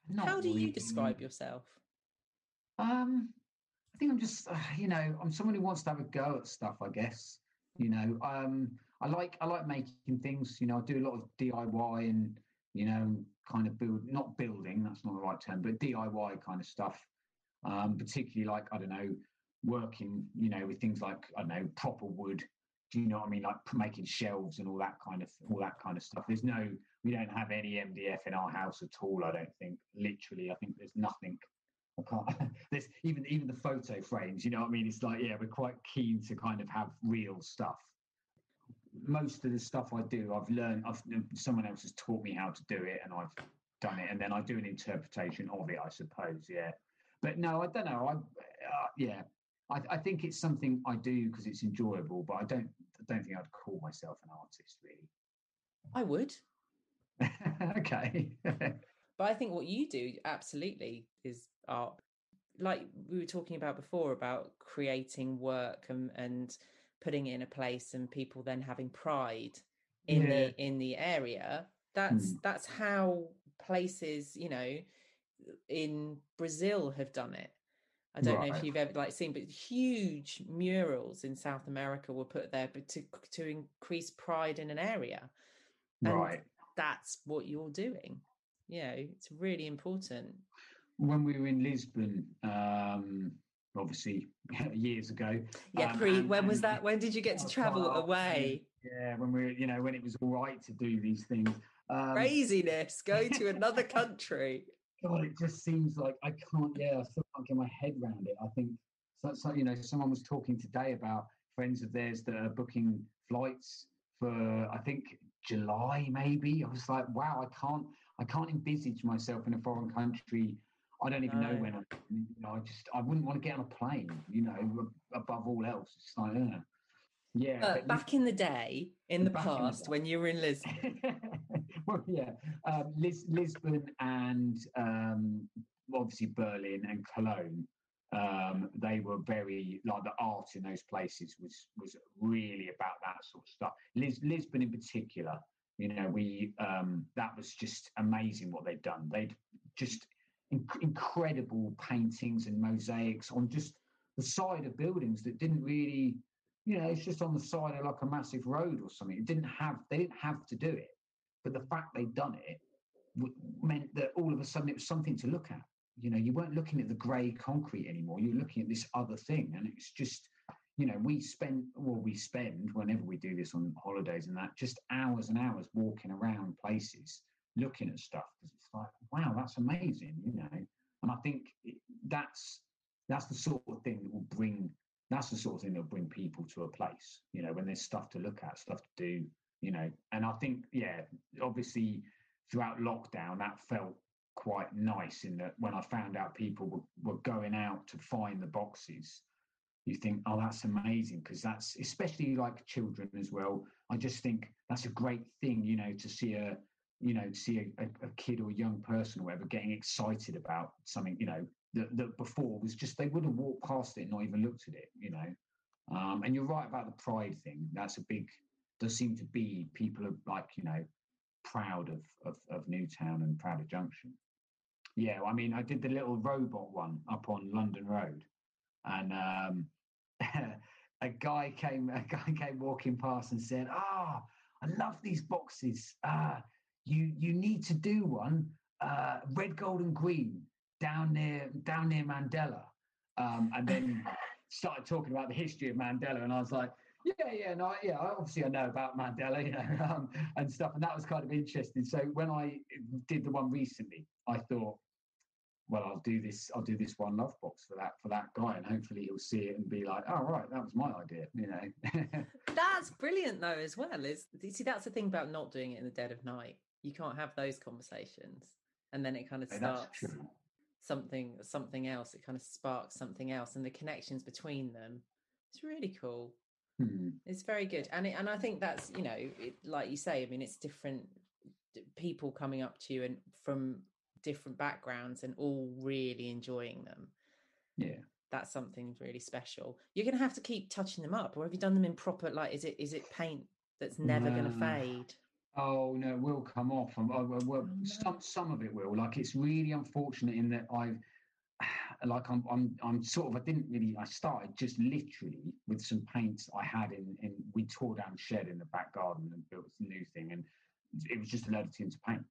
Not How do really. you describe yourself? Um, I think I'm just, uh, you know, I'm someone who wants to have a go at stuff. I guess, you know, um, I like I like making things. You know, I do a lot of DIY and you know, kind of build not building. That's not the right term, but DIY kind of stuff. Um, particularly like I don't know, working, you know, with things like I don't know, proper wood. Do you know what I mean? Like making shelves and all that kind of all that kind of stuff. There's no, we don't have any MDF in our house at all. I don't think. Literally, I think there's nothing. I can't. There's even even the photo frames. You know what I mean? It's like yeah, we're quite keen to kind of have real stuff. Most of the stuff I do, I've learned. I've someone else has taught me how to do it, and I've done it, and then I do an interpretation of it. I suppose, yeah. But no, I don't know. I uh, yeah, I, I think it's something I do because it's enjoyable, but I don't I don't think I'd call myself an artist really. I would. okay. but I think what you do absolutely is art. Like we were talking about before about creating work and, and putting it in a place and people then having pride in yeah. the in the area. That's mm. that's how places, you know, in Brazil have done it. I don't right. know if you've ever like seen, but huge murals in South America were put there but to to increase pride in an area. And right. That's what you're doing. Yeah, it's really important. When we were in Lisbon, um, obviously years ago. Yeah, um, pre. And, when was that? When did you get to travel away? Yeah, when we, were, you know, when it was all right to do these things. Um, Craziness. Go to another country. God, it just seems like I can't. Yeah, I still can't get my head around it. I think so, so. You know, someone was talking today about friends of theirs that are booking flights for I think July maybe. I was like, wow, I can't. I can't envisage myself in a foreign country. I don't even no. know when. I, you know, I just I wouldn't want to get on a plane. You know, above all else, it's like, uh, yeah. But back in the day, in the past, in the when you were in Lisbon. well, yeah, um, Lis- Lisbon and um, obviously Berlin and Cologne. Um, they were very like the art in those places was was really about that sort of stuff. Lis- Lisbon in particular, you know, we um, that was just amazing what they'd done. They'd just inc- incredible paintings and mosaics on just the side of buildings that didn't really you know, it's just on the side of like a massive road or something. It didn't have, they didn't have to do it, but the fact they'd done it w- meant that all of a sudden it was something to look at. You know, you weren't looking at the grey concrete anymore. You're looking at this other thing, and it's just, you know, we spend, well, we spend whenever we do this on holidays and that, just hours and hours walking around places, looking at stuff because it's like, wow, that's amazing, you know. And I think that's that's the sort of thing that will bring that's the sort of thing that'll bring people to a place, you know, when there's stuff to look at, stuff to do, you know. And I think, yeah, obviously throughout lockdown, that felt quite nice in that when I found out people were, were going out to find the boxes, you think, oh, that's amazing because that's especially like children as well. I just think that's a great thing, you know, to see a, you know, see a, a, a kid or a young person or whatever getting excited about something, you know, that, that before was just they would have walked past it not even looked at it, you know. Um, and you're right about the pride thing. That's a big. Does seem to be people are like you know proud of, of of Newtown and proud of Junction. Yeah, I mean, I did the little robot one up on London Road, and um, a guy came a guy came walking past and said, "Ah, oh, I love these boxes. Ah, uh, you you need to do one uh, red, gold, and green." Down near down near Mandela, um, and then started talking about the history of Mandela, and I was like, yeah, yeah, no, yeah. Obviously, I know about Mandela, you know, um, and stuff, and that was kind of interesting. So when I did the one recently, I thought, well, I'll do this. I'll do this one love box for that for that guy, and hopefully he'll see it and be like, "Oh, right, that was my idea." You know. that's brilliant, though, as well. Is you see, that's the thing about not doing it in the dead of night. You can't have those conversations, and then it kind of starts something something else. It kind of sparks something else, and the connections between them. It's really cool. Hmm. It's very good, and it, and I think that's you know, it, like you say. I mean, it's different people coming up to you and from different backgrounds and all really enjoying them. Yeah. That's something really special. You're going to have to keep touching them up, or have you done them in proper? Like, is it is it paint that's never going to fade? Oh no, it will come off. Um, oh, I, I, well, oh, no. some some of it will. Like, it's really unfortunate in that I've like I'm I'm I'm sort of I didn't really I started just literally with some paints I had in in we tore down shed in the back garden and built a new thing and it was just a load of tins of paint.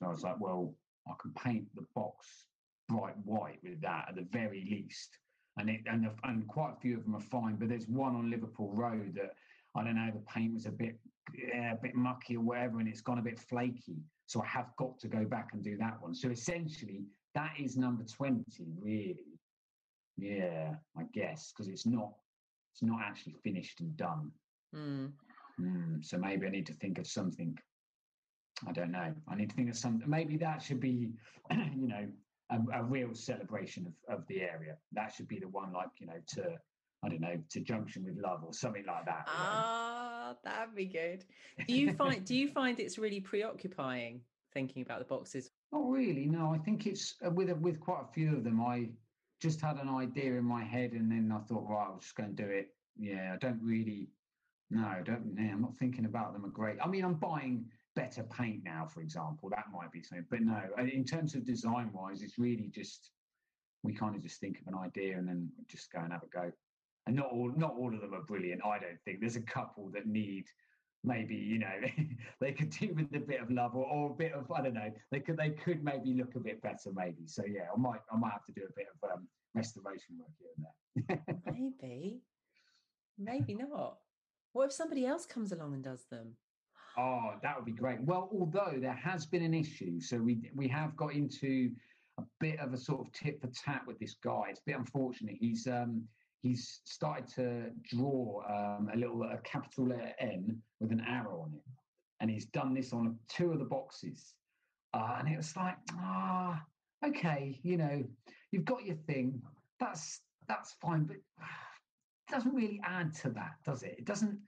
So I was like, well, I can paint the box bright white with that at the very least. And it and, the, and quite a few of them are fine, but there's one on Liverpool Road that I don't know the paint was a bit yeah, a bit mucky or whatever, and it's gone a bit flaky. So I have got to go back and do that one. So essentially, that is number twenty, really. Yeah, I guess because it's not it's not actually finished and done. Mm. Mm, so maybe I need to think of something I don't know. I need to think of something. Maybe that should be, you know, a, a, real celebration of, of the area. That should be the one, like you know, to I don't know, to junction with love or something like that. Ah, that'd be good. Do you find do you find it's really preoccupying thinking about the boxes? Not really. No, I think it's uh, with with quite a few of them. I just had an idea in my head, and then I thought, right, I'm just going to do it. Yeah, I don't really. No, I don't. Yeah, I'm not thinking about them a great. I mean, I'm buying better paint now, for example. That might be something. But no, in terms of design wise, it's really just we kind of just think of an idea and then just go and have a go. And not all not all of them are brilliant. I don't think there's a couple that need maybe you know they could do with a bit of love or, or a bit of I don't know they could they could maybe look a bit better maybe. So yeah, I might I might have to do a bit of um, restoration work here and there. maybe, maybe not. What if somebody else comes along and does them? Oh, that would be great. Well, although there has been an issue, so we we have got into a bit of a sort of tit for tat with this guy. It's a bit unfortunate. He's um, he's started to draw um, a little a capital letter N with an arrow on it, and he's done this on two of the boxes, uh, and it was like ah, okay, you know, you've got your thing. That's that's fine, but it doesn't really add to that, does it? It doesn't,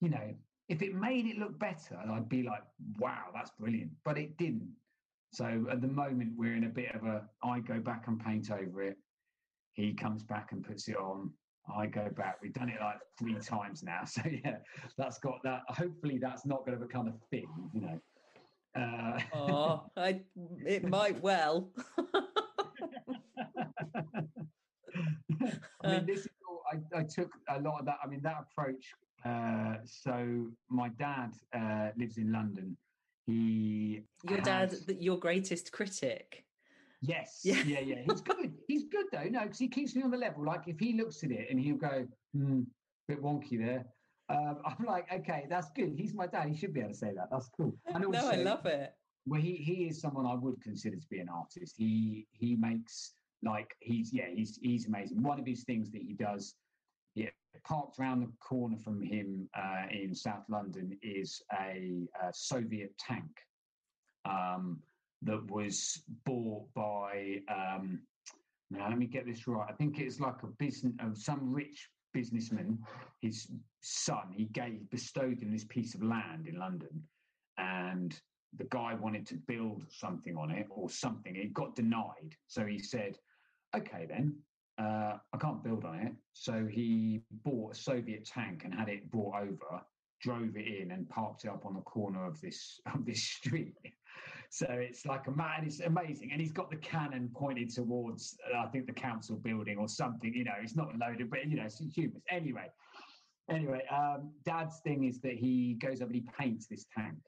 you know if it made it look better, I'd be like, wow, that's brilliant. But it didn't. So at the moment, we're in a bit of a I go back and paint over it. He comes back and puts it on. I go back. We've done it like three times now. So yeah, that's got that. Hopefully, that's not going to become a thing, you know. Uh, oh, I, it might well. I mean, this is all, I, I took a lot of that. I mean, that approach uh, so my dad uh, lives in London. He your has... dad, your greatest critic. Yes, yeah, yeah, yeah. He's good. Good though. No, because he keeps me on the level. Like if he looks at it and he'll go, hmm, bit wonky there. Um, I'm like, okay, that's good. He's my dad. He should be able to say that. That's cool. And also, no, I love it. Well, he he is someone I would consider to be an artist. He he makes like he's yeah he's he's amazing. One of his things that he does yeah, parked around the corner from him uh, in South London is a, a Soviet tank um, that was bought by. Um, now, let me get this right. I think it's like a business of some rich businessman. His son, he gave bestowed him this piece of land in London, and the guy wanted to build something on it or something. It got denied, so he said, "Okay, then uh, I can't build on it. So he bought a Soviet tank and had it brought over, drove it in, and parked it up on the corner of this of this street. So it's like a man. It's amazing, and he's got the cannon pointed towards, uh, I think, the council building or something. You know, it's not loaded, but you know, it's humorous. Anyway, anyway, um, Dad's thing is that he goes up and he paints this tank,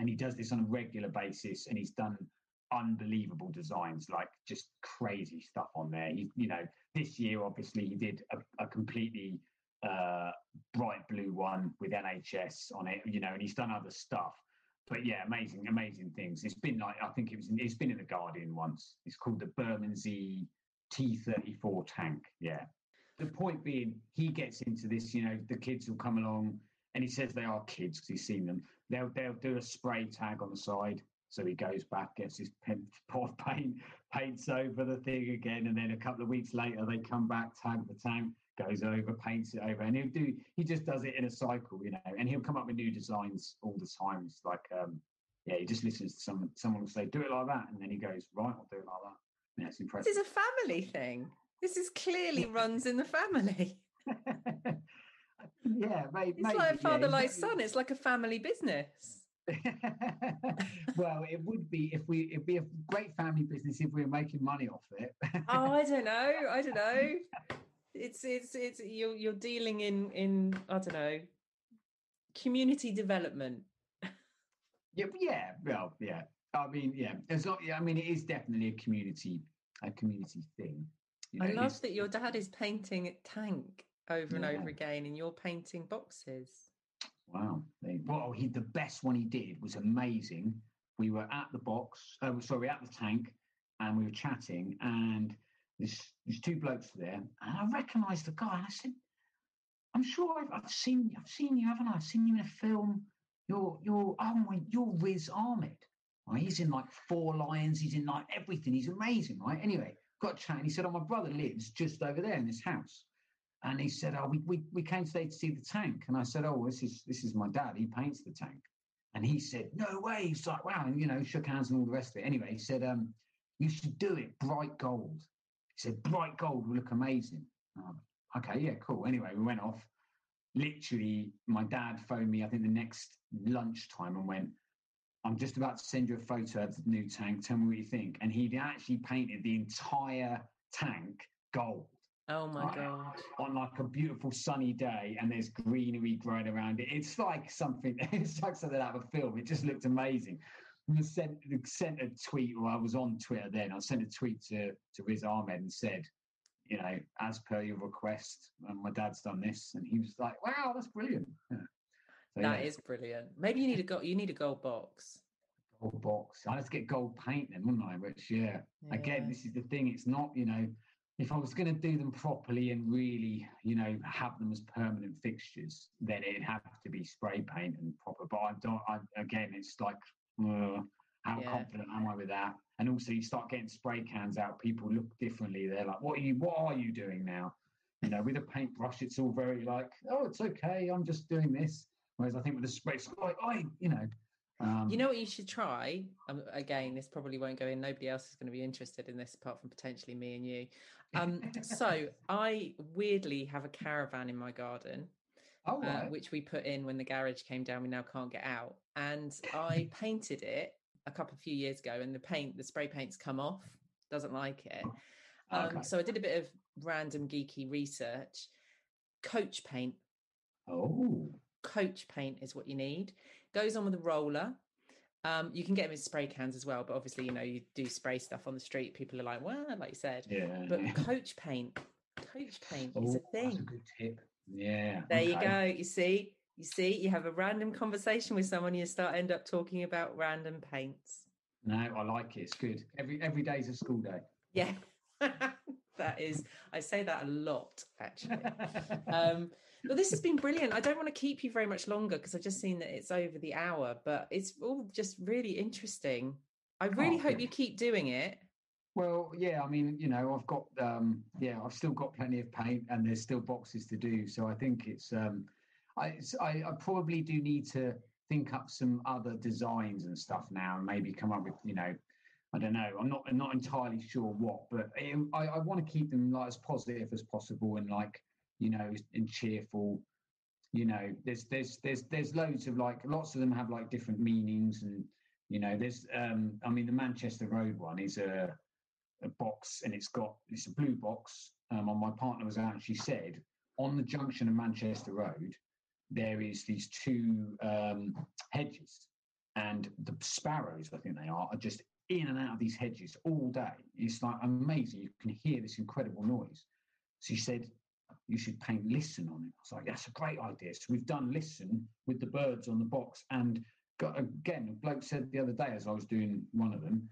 and he does this on a regular basis, and he's done unbelievable designs, like just crazy stuff on there. He, you know, this year obviously he did a, a completely uh, bright blue one with NHS on it, you know, and he's done other stuff. But yeah, amazing, amazing things. It's been like I think it was. It's been in the Guardian once. It's called the Bermondsey T34 tank. Yeah. The point being, he gets into this. You know, the kids will come along, and he says they are kids because he's seen them. They'll they'll do a spray tag on the side. So he goes back, gets his pot paint, paints over the thing again, and then a couple of weeks later they come back, tag the tank, goes over, paints it over, and he'll do. He just does it in a cycle, you know, and he'll come up with new designs all the time. It's like, um, yeah, he just listens to someone. Someone will say, "Do it like that," and then he goes, "Right, I'll do it like that." Yeah, it's impressive. This is a family thing. This is clearly runs in the family. yeah, maybe, it's like a father yeah, like son. It's like a family business. well, it would be if we it'd be a great family business if we were making money off it. oh, I don't know. I don't know. It's it's it's you're you're dealing in in I don't know community development. Yeah, yeah, well, yeah. I mean, yeah. It's not. Yeah, I mean, it is definitely a community a community thing. You know, I love that your dad is painting a tank over yeah. and over again, and you're painting boxes. Wow. Well, he the best one he did was amazing. We were at the box, uh, sorry, at the tank, and we were chatting, and there's there's two blokes there, and I recognised the guy, and I said, "I'm sure I've, I've seen I've seen you, haven't I? I've seen you in a film. You're you're oh my, you're Riz Ahmed. Right? He's in like Four Lions. He's in like everything. He's amazing, right? Anyway, got chatting. He said, "Oh, my brother lives just over there in this house." And he said, "Oh, we, we, we came today to see the tank." And I said, "Oh, this is this is my dad. He paints the tank." And he said, "No way!" He's like, "Wow!" And you know, shook hands and all the rest of it. Anyway, he said, um, "You should do it bright gold." He said, "Bright gold will look amazing." Oh, okay, yeah, cool. Anyway, we went off. Literally, my dad phoned me. I think the next lunchtime and went, "I'm just about to send you a photo of the new tank. Tell me what you think." And he'd actually painted the entire tank gold. Oh my right? god! On like a beautiful sunny day, and there's greenery growing around it. It's like something. It's like something out of a film. It just looked amazing. I sent sent a tweet, or I was on Twitter then. I sent a tweet to to Riz Ahmed and said, you know, as per your request, and my dad's done this, and he was like, "Wow, that's brilliant." Yeah. So, that yeah. is brilliant. Maybe you need a gold. You need a gold box. Gold box. I had to get gold paint then, wouldn't I? Which, yeah. yeah. Again, this is the thing. It's not, you know, if I was going to do them properly and really, you know, have them as permanent fixtures, then it'd have to be spray paint and proper. But I don't. I, again, it's like, uh, how yeah. confident am I with that? And also, you start getting spray cans out. People look differently. They're like, "What are you? What are you doing now?" You know, with a paintbrush, it's all very like, "Oh, it's okay. I'm just doing this." Whereas I think with the spray, it's like, "I, you know." Um, you know what you should try? Um, again, this probably won't go in. Nobody else is going to be interested in this apart from potentially me and you. Um, so I weirdly have a caravan in my garden. Oh, right. uh, which we put in when the garage came down. We now can't get out, and I painted it a couple of few years ago, and the paint, the spray paint's come off. Doesn't like it. Um, okay. So I did a bit of random geeky research. Coach paint. Oh, coach paint is what you need. Goes on with a roller. Um, you can get them in spray cans as well, but obviously, you know, you do spray stuff on the street. People are like, well, like you said. Yeah. But coach paint, coach paint oh, is a thing. That's a good tip. Yeah. There okay. you go. You see, you see, you have a random conversation with someone, you start end up talking about random paints. No, I like it. It's good. Every every day is a school day. Yeah. that is I say that a lot, actually. um, well, this has been brilliant. I don't want to keep you very much longer because I've just seen that it's over the hour, but it's all just really interesting. I really oh, hope you keep doing it. Well, yeah, I mean, you know, I've got, um, yeah, I've still got plenty of paint and there's still boxes to do. So I think it's, um, I, I, I probably do need to think up some other designs and stuff now and maybe come up with, you know, I don't know. I'm not I'm not entirely sure what, but it, I, I want to keep them like as positive as possible and like you know, and cheerful. You know, there's there's there's there's loads of like lots of them have like different meanings, and you know, there's um, I mean, the Manchester Road one is a a box, and it's got it's a blue box. Um, and my partner was actually said on the junction of Manchester Road, there is these two um, hedges, and the sparrows, I think they are, are just in and out of these hedges all day. It's like amazing. You can hear this incredible noise. She said you should paint listen on it. I was like, that's a great idea. So we've done listen with the birds on the box and got again, a bloke said the other day as I was doing one of them,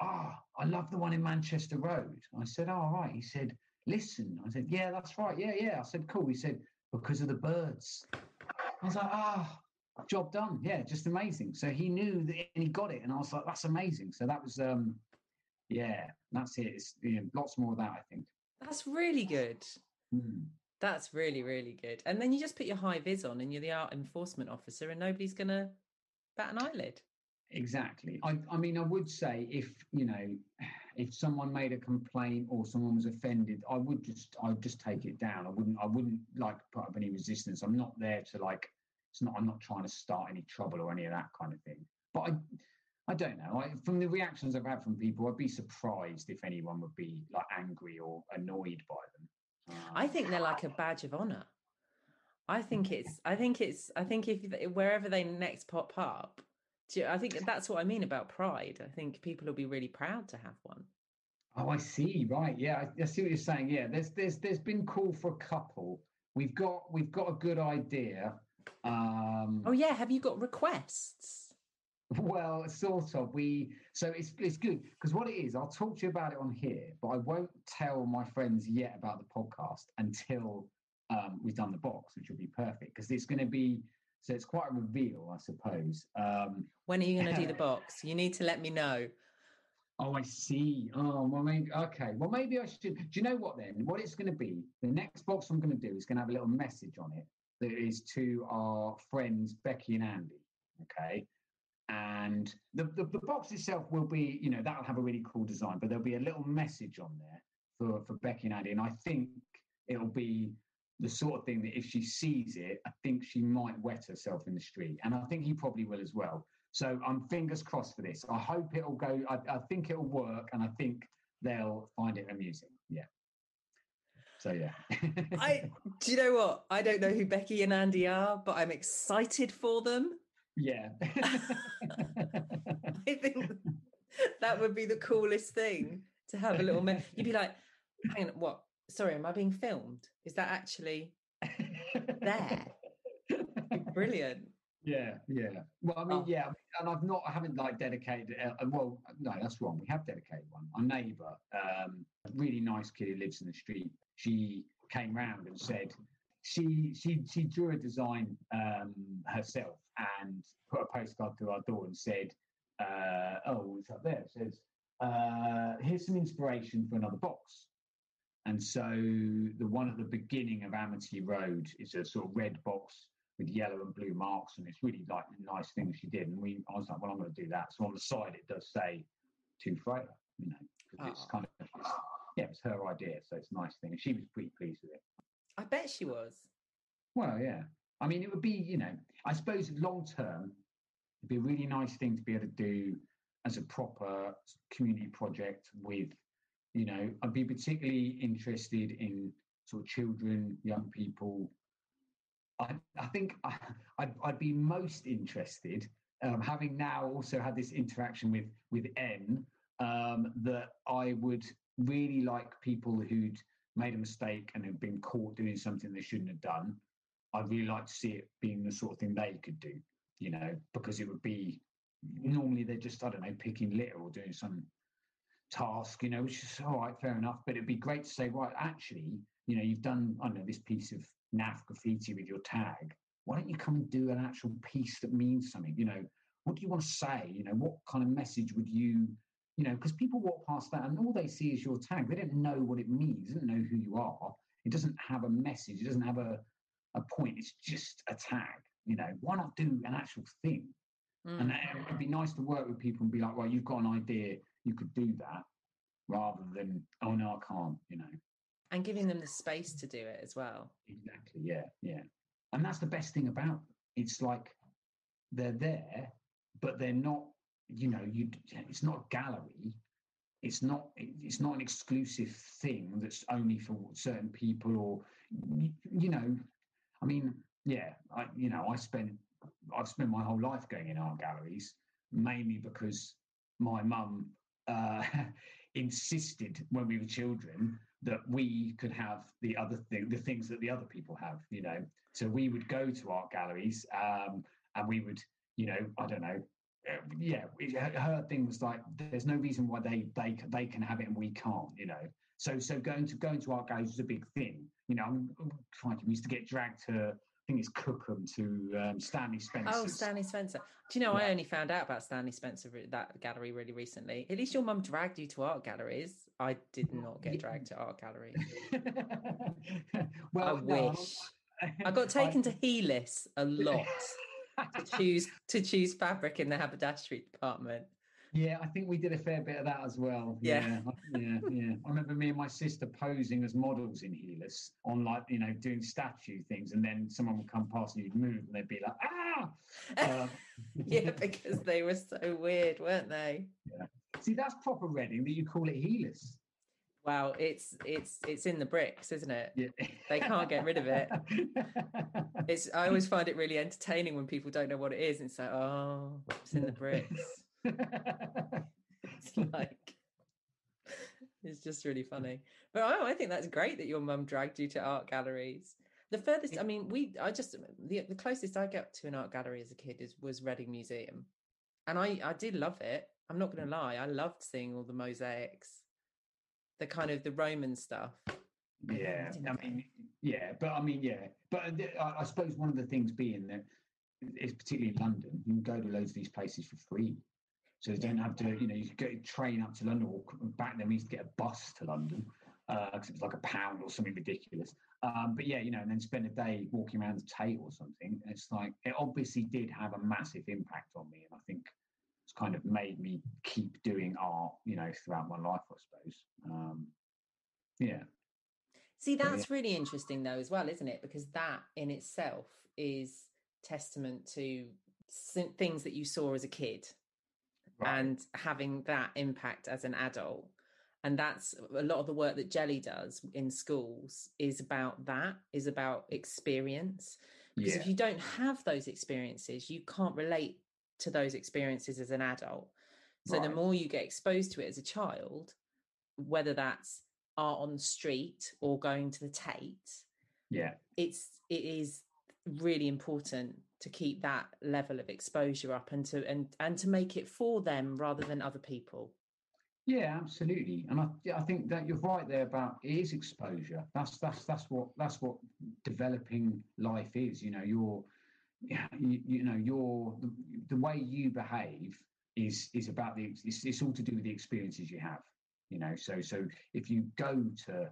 ah, oh, I love the one in Manchester Road. I said, oh, right. He said, listen. I said, yeah, that's right. Yeah, yeah. I said, cool. He said, because of the birds. I was like, ah, oh, job done. Yeah, just amazing. So he knew that and he got it. And I was like, that's amazing. So that was, um, yeah, that's it. It's you know, lots more of that, I think. That's really good. Mm. That's really, really good. And then you just put your high vis on and you're the art enforcement officer and nobody's going to bat an eyelid. Exactly. I, I mean, I would say if, you know, if someone made a complaint or someone was offended, I would just, I would just take it down. I wouldn't, I wouldn't like put up any resistance. I'm not there to like, it's not, I'm not trying to start any trouble or any of that kind of thing. But I, I don't know. I, from the reactions I've had from people, I'd be surprised if anyone would be like angry or annoyed by them. I think they're like a um, badge of honor. I think it's. I think it's. I think if wherever they next pop up, you, I think that's what I mean about pride. I think people will be really proud to have one. Oh, I see. Right. Yeah, I, I see what you're saying. Yeah, there's there's there's been call for a couple. We've got we've got a good idea. Um, oh yeah, have you got requests? Well, sort of. We so it's it's good because what it is, I'll talk to you about it on here, but I won't tell my friends yet about the podcast until um, we've done the box, which will be perfect because it's going to be. So it's quite a reveal, I suppose. Um, when are you going to do the box? You need to let me know. Oh, I see. Oh, well, maybe, okay. Well, maybe I should. Do you know what then? What it's going to be? The next box I'm going to do is going to have a little message on it that is to our friends Becky and Andy. Okay and the, the, the, box itself will be, you know, that'll have a really cool design, but there'll be a little message on there for, for Becky and Andy. And I think it'll be the sort of thing that if she sees it, I think she might wet herself in the street. And I think he probably will as well. So I'm fingers crossed for this. I hope it'll go, I, I think it'll work, and I think they'll find it amusing. Yeah. So yeah. I do you know what? I don't know who Becky and Andy are, but I'm excited for them yeah. I think that would be the coolest thing to have a little. Me- You'd be like, hang on, what? Sorry, am I being filmed? Is that actually there? Brilliant. Yeah, yeah. Well, I mean, oh. yeah, and I've not, I haven't like dedicated. Uh, well, no, that's wrong. We have dedicated one. Our neighbour, um, a really nice kid who lives in the street, she came round and said, she she she drew a design um, herself and put a postcard through our door and said, uh, "Oh, it's up there." It says, uh, "Here's some inspiration for another box." And so the one at the beginning of Amity Road is a sort of red box with yellow and blue marks, and it's really like a nice thing she did. And we, I was like, "Well, I'm going to do that." So on the side, it does say to Freya, you know, because it's ah. kind of it's, yeah, it's her idea, so it's a nice thing. And she was pretty pleased with it. I bet she was. Well, yeah. I mean, it would be, you know, I suppose long term, it'd be a really nice thing to be able to do as a proper community project with, you know, I'd be particularly interested in sort of children, young people. I, I think I, I'd, I'd be most interested, um, having now also had this interaction with with N, um, that I would really like people who'd made a mistake and have been caught doing something they shouldn't have done, I'd really like to see it being the sort of thing they could do, you know, because it would be normally they're just, I don't know, picking litter or doing some task, you know, which is all right, fair enough. But it'd be great to say, right, actually, you know, you've done, I don't know, this piece of NAF graffiti with your tag. Why don't you come and do an actual piece that means something? You know, what do you want to say? You know, what kind of message would you you know, because people walk past that and all they see is your tag. They don't know what it means. They don't know who you are. It doesn't have a message. It doesn't have a, a point. It's just a tag. You know, why not do an actual thing? Mm. And it'd be nice to work with people and be like, well, you've got an idea. You could do that rather than, oh, no, I can't, you know. And giving them the space to do it as well. Exactly. Yeah. Yeah. And that's the best thing about them. It's like they're there, but they're not you know, you it's not a gallery. It's not it's not an exclusive thing that's only for certain people or you, you know, I mean, yeah, I you know, I spent I've spent my whole life going in art galleries mainly because my mum uh, insisted when we were children that we could have the other thing, the things that the other people have, you know. So we would go to art galleries um, and we would you know, I don't know. uh, Yeah, her thing was like, there's no reason why they they they can have it and we can't, you know. So so going to going to art galleries is a big thing, you know. I'm trying to we used to get dragged to, think it's Cookham to um, Stanley Spencer's. Oh, Stanley Spencer. Do you know, I only found out about Stanley Spencer, that gallery, really recently. At least your mum dragged you to art galleries. I did not get dragged to art galleries. well, I no, wish. I got taken to Heelas a lot to choose to choose fabric in the haberdashery department. Yeah, I think we did a fair bit of that as well. Yeah. yeah, yeah. yeah. I remember me and my sister posing as models in Heelas on like you know doing statue things, and then someone would come past and you'd move, and they'd be like, ah. Um, yeah, because they were so weird, weren't they? Yeah. See, that's proper Reading that you call it Heelas. Wow, it's it's it's in the bricks, isn't it? Yeah. They can't get rid of it. It's I always find it really entertaining when people don't know what it is. And it's like, oh, it's in the bricks. It's like it's just really funny. But oh, I think that's great that your mum dragged you to art galleries. The furthest, I mean, we, I just the the closest I got to an art gallery as a kid is was Reading Museum, and I I did love it. I'm not going to lie, I loved seeing all the mosaics, the kind of the Roman stuff. Yeah, I mean, yeah, but I mean, yeah, but uh, I, I suppose one of the things being that, it's particularly in London, you can go to loads of these places for free. So you don't have to, you know, you could go train up to London or back then we used to get a bus to London because it was like a pound or something ridiculous. Um, but yeah, you know, and then spend a day walking around the Tate or something. It's like it obviously did have a massive impact on me, and I think it's kind of made me keep doing art, you know, throughout my life, I suppose. Um, yeah. See, So, yeah. that's really interesting, though, as well, isn't it? Because that in itself is testament to things that you saw as a kid Right. and having that impact as an adult. And that's a lot of the work that Jelly does in schools is about that, is about experience. Because yeah. if you don't have those experiences, you can't relate to those experiences as an adult. So the more you get exposed to it as a child, whether that's art on the street or going to the Tate, Yeah. it's it is really important to keep that level of exposure up and to and and to make it for them rather than other people. Yeah, absolutely, and I, I think that you're right there about is exposure. That's that's that's what that's what developing life is. You know, you're, you, you know, you're the, the way you behave is is about the it's, it's all to do with the experiences you have. You know, so so if you go to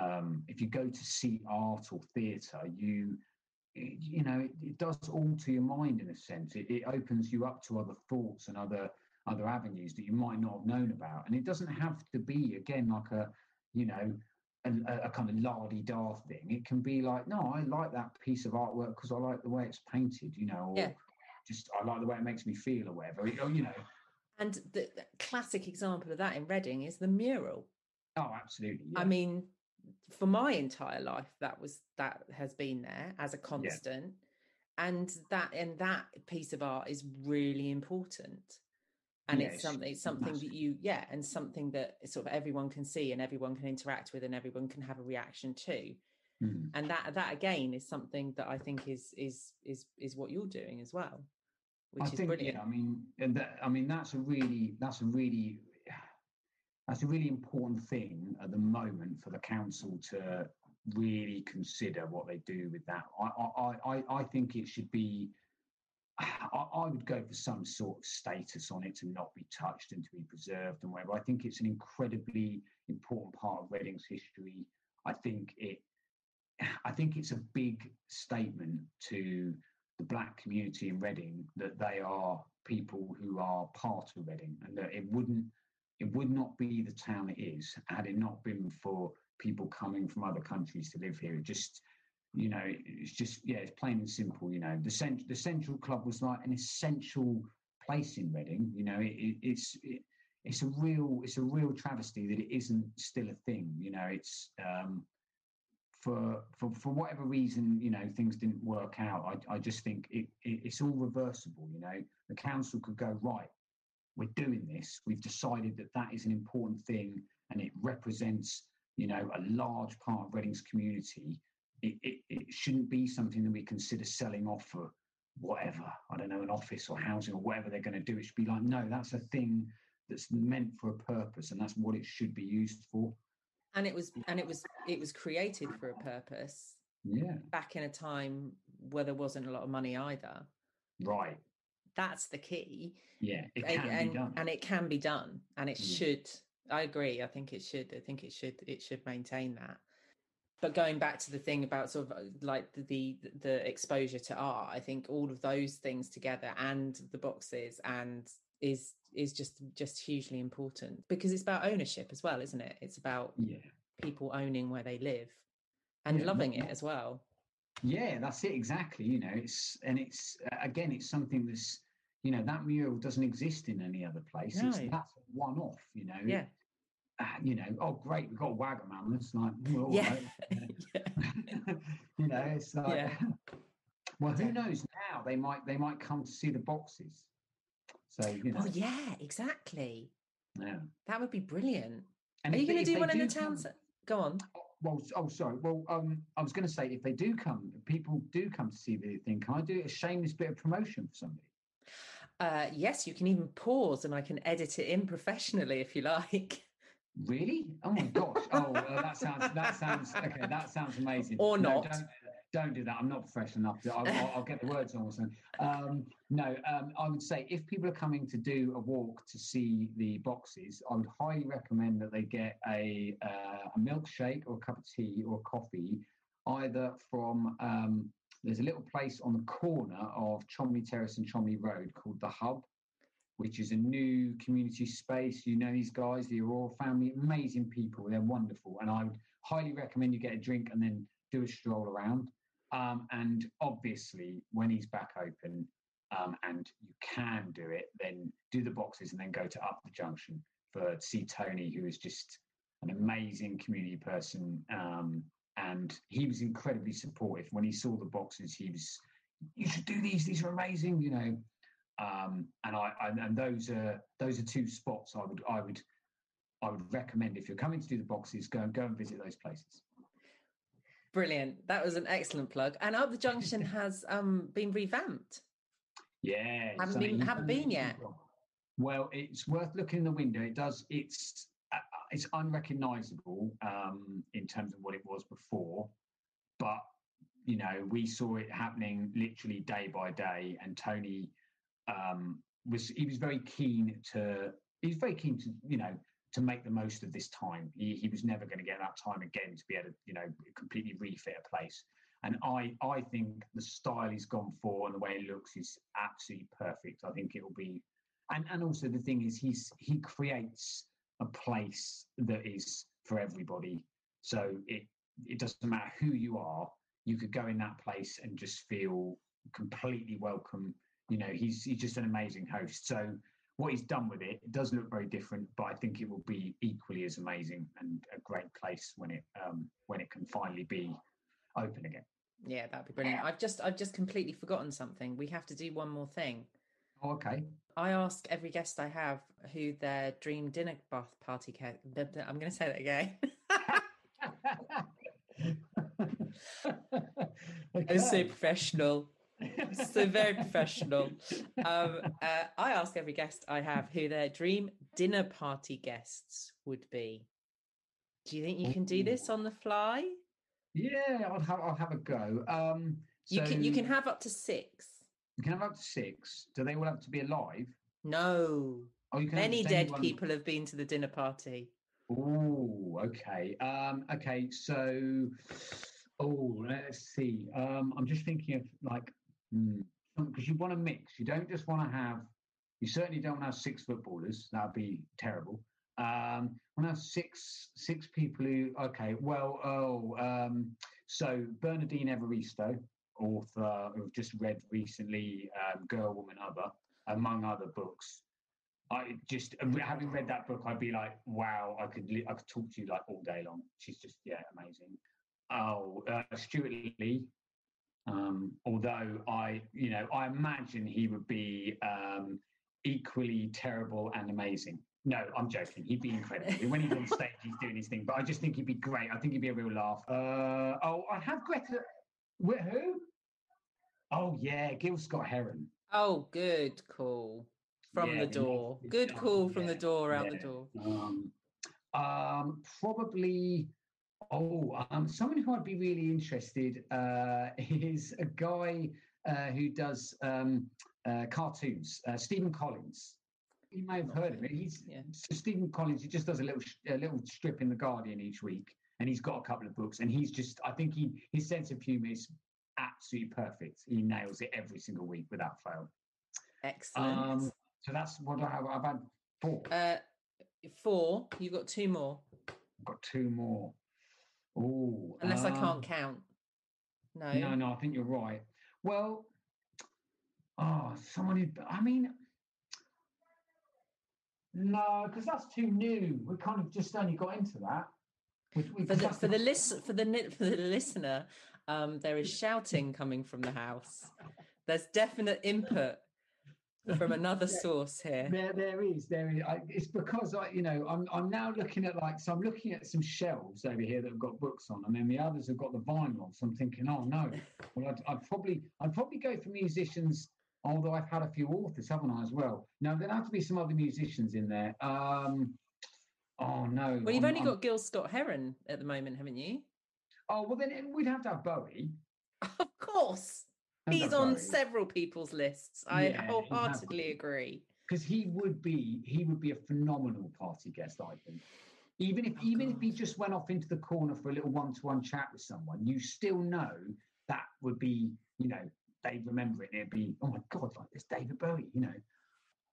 um, if you go to see art or theatre, you it- you know it, it does alter your mind in a sense. It, it opens you up to other thoughts and other other avenues that you might not have known about. And it doesn't have to be again like a, you know, a, a- kind of lardy-da thing. It can be like, no, I like that piece of artwork because I like the way it's painted, you know, or Yeah. just I like the way it makes me feel or whatever. Or, you know, And the, the classic example of that in Reading is the mural. oh, absolutely. I mean, for my entire life, that was that has been there as a constant, and that and that piece of art is really important. And Yeah, it's something, it's something massive. that you, yeah, and something that sort of everyone can see and everyone can interact with and everyone can have a reaction to. Mm. And that that again is something that I think is is is is what you're doing as well, which I is think, brilliant. yeah, I mean, and that, I mean, that's a really, that's a really, that's a really important thing at the moment for the council to really consider what they do with that. I, I, I, I think it should be. I, I would go for some sort of status on it to not be touched and to be preserved and whatever. I think it's an incredibly important part of Reading's history. I think it. I think it's a big statement to the black community in Reading that they are people who are part of Reading and that it wouldn't it would not be the town it is had it not been for people coming from other countries to live here. It just you know, it's just yeah, it's plain and simple. You know, the cent- the Central Club was like an essential place in Reading. You know, it, it, it's it, it's a real it's a real travesty that it isn't still a thing. You know, it's um, for for for whatever reason, you know, things didn't work out. I I just think it, it it's all reversible. You know, the council could go right. We're doing this. We've decided that that is an important thing, and it represents you know a large part of Reading's community. It, it, it shouldn't be something that we consider selling off for whatever I don't know an office or housing or whatever they're going to do. It should be like no, that's a thing that's meant for a purpose, and that's what it should be used for. And it was and it was it was created for a purpose. Yeah. Back in a time where there wasn't a lot of money either. Right. That's the key. Yeah, it can and, be done. and it can be done, and it Yeah. should. I agree. I think it should. I think it should. It should maintain that. But going back to the thing about sort of like the, the the exposure to art, I think all of those things together and the boxes and is is just just hugely important because it's about ownership as well, isn't it? It's about yeah. people owning where they live and Yeah, loving it as well. Yeah, that's it exactly. You know, it's and it's again, it's something that's you know that mural doesn't exist in any other place. It's, No. that's one off. You know. Yeah. Ah, you know, oh great, we've got a Wagamama. It's like, well, Yeah. right. yeah. you know, it's like, Yeah. well, who knows now? They might they might come to see the boxes. So you know, Oh yeah, exactly. yeah. That would be brilliant. And Are you going to if do one in the town? come- Go on. Well, s- oh, sorry. Well, um, I was going to say if they do come, people do come to see the thing. Can I do a shameless bit of promotion for somebody? Uh, yes, you can even pause and I can edit it in professionally if you like. Really? Oh my gosh! Oh, well, that sounds that sounds okay. That sounds amazing. Or No, not. don't, don't do that. I'm not professional enough. I'll, I'll, I'll get the words on. or something. Um, no, um, I would say if people are coming to do a walk to see the boxes, I would highly recommend that they get a uh, a milkshake or a cup of tea or coffee, either from um, there's a little place on the corner of Cholmeley Terrace and Cholmeley Road called the Hub which is a new community space. You know these guys, the Aurora family, amazing people. They're wonderful, and I would highly recommend you get a drink and then do a stroll around. Um, and obviously, when he's back open um, and you can do it, then do the boxes and then go to Up the Junction for see Tony, who is just an amazing community person. Um, and he was incredibly supportive when he saw the boxes. He was, you should do these. These are amazing. You know, um, and I, I and those are those are two spots I would I would I would recommend if you're coming to do the boxes, go and go and visit those places. Brilliant. That was an excellent plug. And Up the Junction has um, been revamped. Yeah, Haven't been- haven't been yet. Well, it's worth looking in the window. It does. It's it's unrecognisable um, in terms of what it was before, but you know we saw it happening literally day by day, and Tony um, was he was very keen to he was very keen to you know to make the most of this time. He he was never going to get that time again to be able to you know completely refit a place. And I I think the style he's gone for and the way it looks is absolutely perfect. I think it will be and and also the thing is he's he creates a place that is for everybody so it it doesn't matter who you are you could go in that place and just feel completely welcome you know he's he's just an amazing host so what he's done with it it does look very different but i think it will be equally as amazing and a great place when it um when it can finally be open again Yeah, that'd be brilliant. I've just I've just completely forgotten something. We have to do one more thing. oh, okay I ask every guest I have who their dream dinner bath party. Ca- I'm going to say that again. It's so professional. so very professional. Um, uh, I ask every guest I have who their dream dinner party guests would be. Do you think you can do this on the fly? Yeah, I'll have I'll have a go. Um, You can you can have up to six. You can have up to six. Do they all have to be alive? No, Oh, you can many dead anyone- people have been to the dinner party. Oh, okay. Um, okay, so oh, let's see. Um, I'm just thinking of like because you want to mix. You don't just want to have. You certainly don't want to have six footballers. That'd be terrible. Um, want to have six six people who. Okay, well, oh, um, so Bernardine Evaristo, author who I've just read recently, um, Girl, Woman, Other, among other books. I just uh, having read that book, I'd be like, wow, I could I could talk to you like all day long. She's just yeah, amazing. Oh, uh, Stewart Lee. Um, although I, you know, I imagine he would be um, equally terrible and amazing. No, I'm joking. He'd be incredible when he's on stage. He's doing his thing, but I just think he'd be great. I think he'd be a real laugh. Uh, oh, I have Greta. Wh- Who? Oh yeah, Gil Scott Heron. Oh, good call from Yeah, the door. Good yeah, call from the door, out the door. Um, um, probably. Oh, um, someone who I'd be really interested uh, is a guy uh, who does um, uh, cartoons, uh, Stephen Collins. You may have heard of him. He's yeah. so Stephen Collins. He just does a little sh- a little strip in the Guardian each week, and he's got a couple of books. And he's just, I think he his sense of humour is absolutely perfect. He nails it every single week without fail. Excellent. Um, so that's what I have. I've had four. uh, four. You've got two more, I've got two more. Oh, unless I um, can't count. No. No, no, I think you're right. Well, oh, someone who, I mean, no, because that's too new. We kind of just only got into that. We, we, For the for the list for the for the listener, um, there is shouting coming from the house. There's definite input from another source here. There, there is, there is. I, it's because I, you know, I'm, I'm now looking at like, so I'm looking at some shelves over here that have got books on, and then the others have got the vinyl. So I'm thinking, oh no, well, I'd, I'd probably, I'd probably go for musicians. Although I've had a few authors, haven't I, as well? No, there'd have to be some other musicians in there. Um, oh no. Well, you've I'm- only I'm- got Gil Scott Heron at the moment, haven't you? Oh well, then it- we'd have to have Bowie. Of course. Have He's on Bowie. several people's lists. I Yeah, wholeheartedly agree. because he would be he would be a phenomenal party guest i think even if Oh, even if he just went off into the corner for a little one-to-one chat with someone you still know that would be you know they'd remember it and it'd be oh my god like this david bowie you know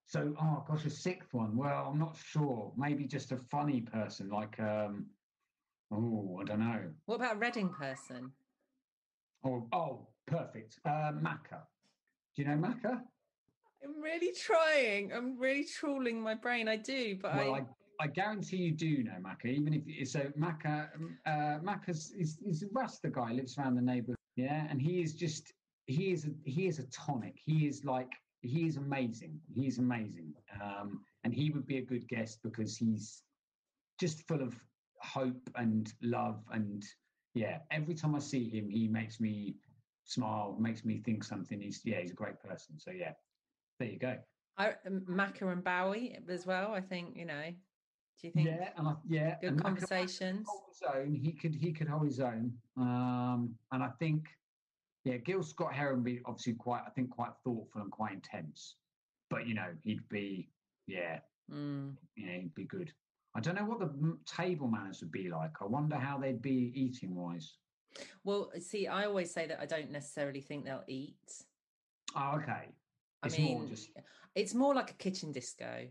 so oh gosh a sixth one well i'm not sure maybe just a funny person like um oh i don't know What about a Reading person? oh oh perfect uh Macca. do you know Macca? I'm really trying. I'm really trawling my brain. I do, but Well, I, I, I guarantee you do know Macca, even if so. Macca, um, uh, Macca's is, is a Rasta guy, lives around the neighborhood, yeah, and he is just he is a, he is a tonic. He is like he is amazing. He is amazing, um, and he would be a good guest because he's just full of hope and love, and yeah. Every time I see him, he makes me smile, makes me think something. He's yeah, he's a great person. So yeah, there you go. I um, Macca and Bowie as well. I think you know. Do you think Yeah, yeah, good and Macca- conversations? hold his own. He could he could hold his own. Um, and I think, yeah, Gil Scott Heron be obviously quite I think quite thoughtful and quite intense. But you know, he'd be yeah, Mm. you know, he'd be good. I don't know what the table manners would be like. I wonder how they'd be eating wise. Well, see, I always say that I don't necessarily think they'll eat. Oh, okay. I It's mean, more just it's more like a kitchen disco,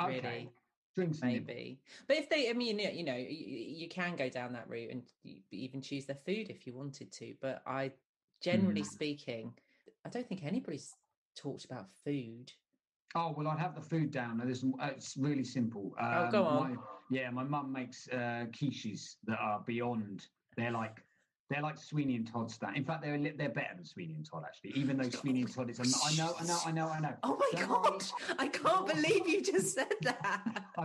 okay. really. Drinks maybe. But if they, I mean, you know, you, you can go down that route and even choose their food if you wanted to. But I, generally Mm. speaking, I don't think anybody's talked about food. Oh well, I'd have the food down. Uh, it's really simple. Um, Oh, go on. My, yeah, my mum makes uh, quiches that are beyond. They're like they're like Sweeney and Todd style. In fact, they're they're better than Sweeney and Todd actually. Even though Sweeney and Todd is, I know, I know, I know, I know. Oh my Don't worry. gosh! I can't believe you just said that. I,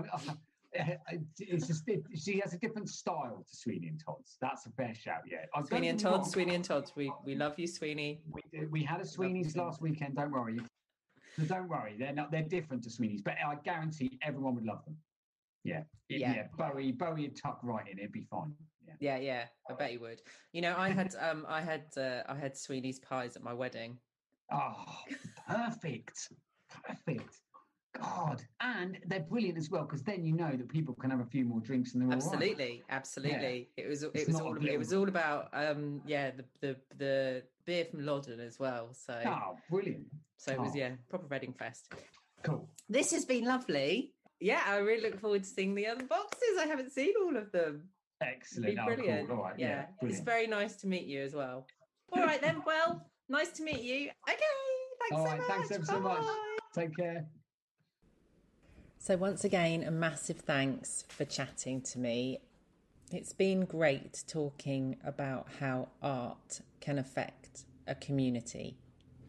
I, it's just it, she has a different style to Sweeney and Todd's. That's a fair shout. Yeah, Sweeney and Todd, Sweeney and Todd. We we love you, Sweeney. We, we had a Sweeney's last weekend. Don't worry. So don't worry. They're not. They're different to Sweeney's, but I guarantee everyone would love them. Yeah. Yeah. yeah. Bowie. Bowie would tuck right in. It'd be fine. Yeah. Yeah, yeah. I bet you would. You know, I had um, I had uh, I had Sweeney's pies at my wedding. Oh, perfect. Perfect. God, and they're brilliant as well because then you know that people can have a few more drinks and they're right. Absolutely, absolutely. It was it It's was all it was all about um yeah the the the beer from Loddon as well. So Oh, brilliant. So it was yeah proper Reading fest. Cool. This has been lovely. Yeah, I really look forward to seeing the other boxes. I haven't seen all of them. It'd Excellent. be Oh, brilliant. cool. All right. yeah, Yeah. it's very nice to meet you as well. All right then. Well, nice to meet you. Okay. Thanks All so right, much. thanks ever so much. Bye. Take care. So, once again, a massive thanks for chatting to me. It's been great talking about how art can affect a community.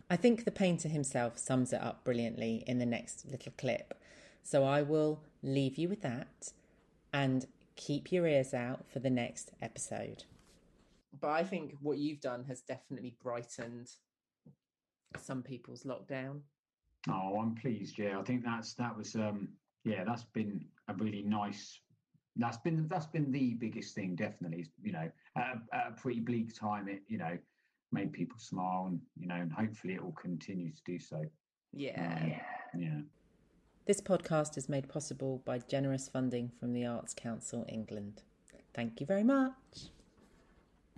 I think the painter himself sums it up brilliantly in the next little clip. So, I will leave you with that and keep your ears out for the next episode. But I think what you've done has definitely brightened some people's lockdown. Oh, I'm pleased. Yeah, I think that's that was um yeah that's been a really nice. That's been that's been the biggest thing, definitely. You know, at a, at a pretty bleak time, it you know made people smile, and you know, and hopefully it will continue to do so. Yeah. Um, yeah. This podcast is made possible by generous funding from the Arts Council England. Thank you very much.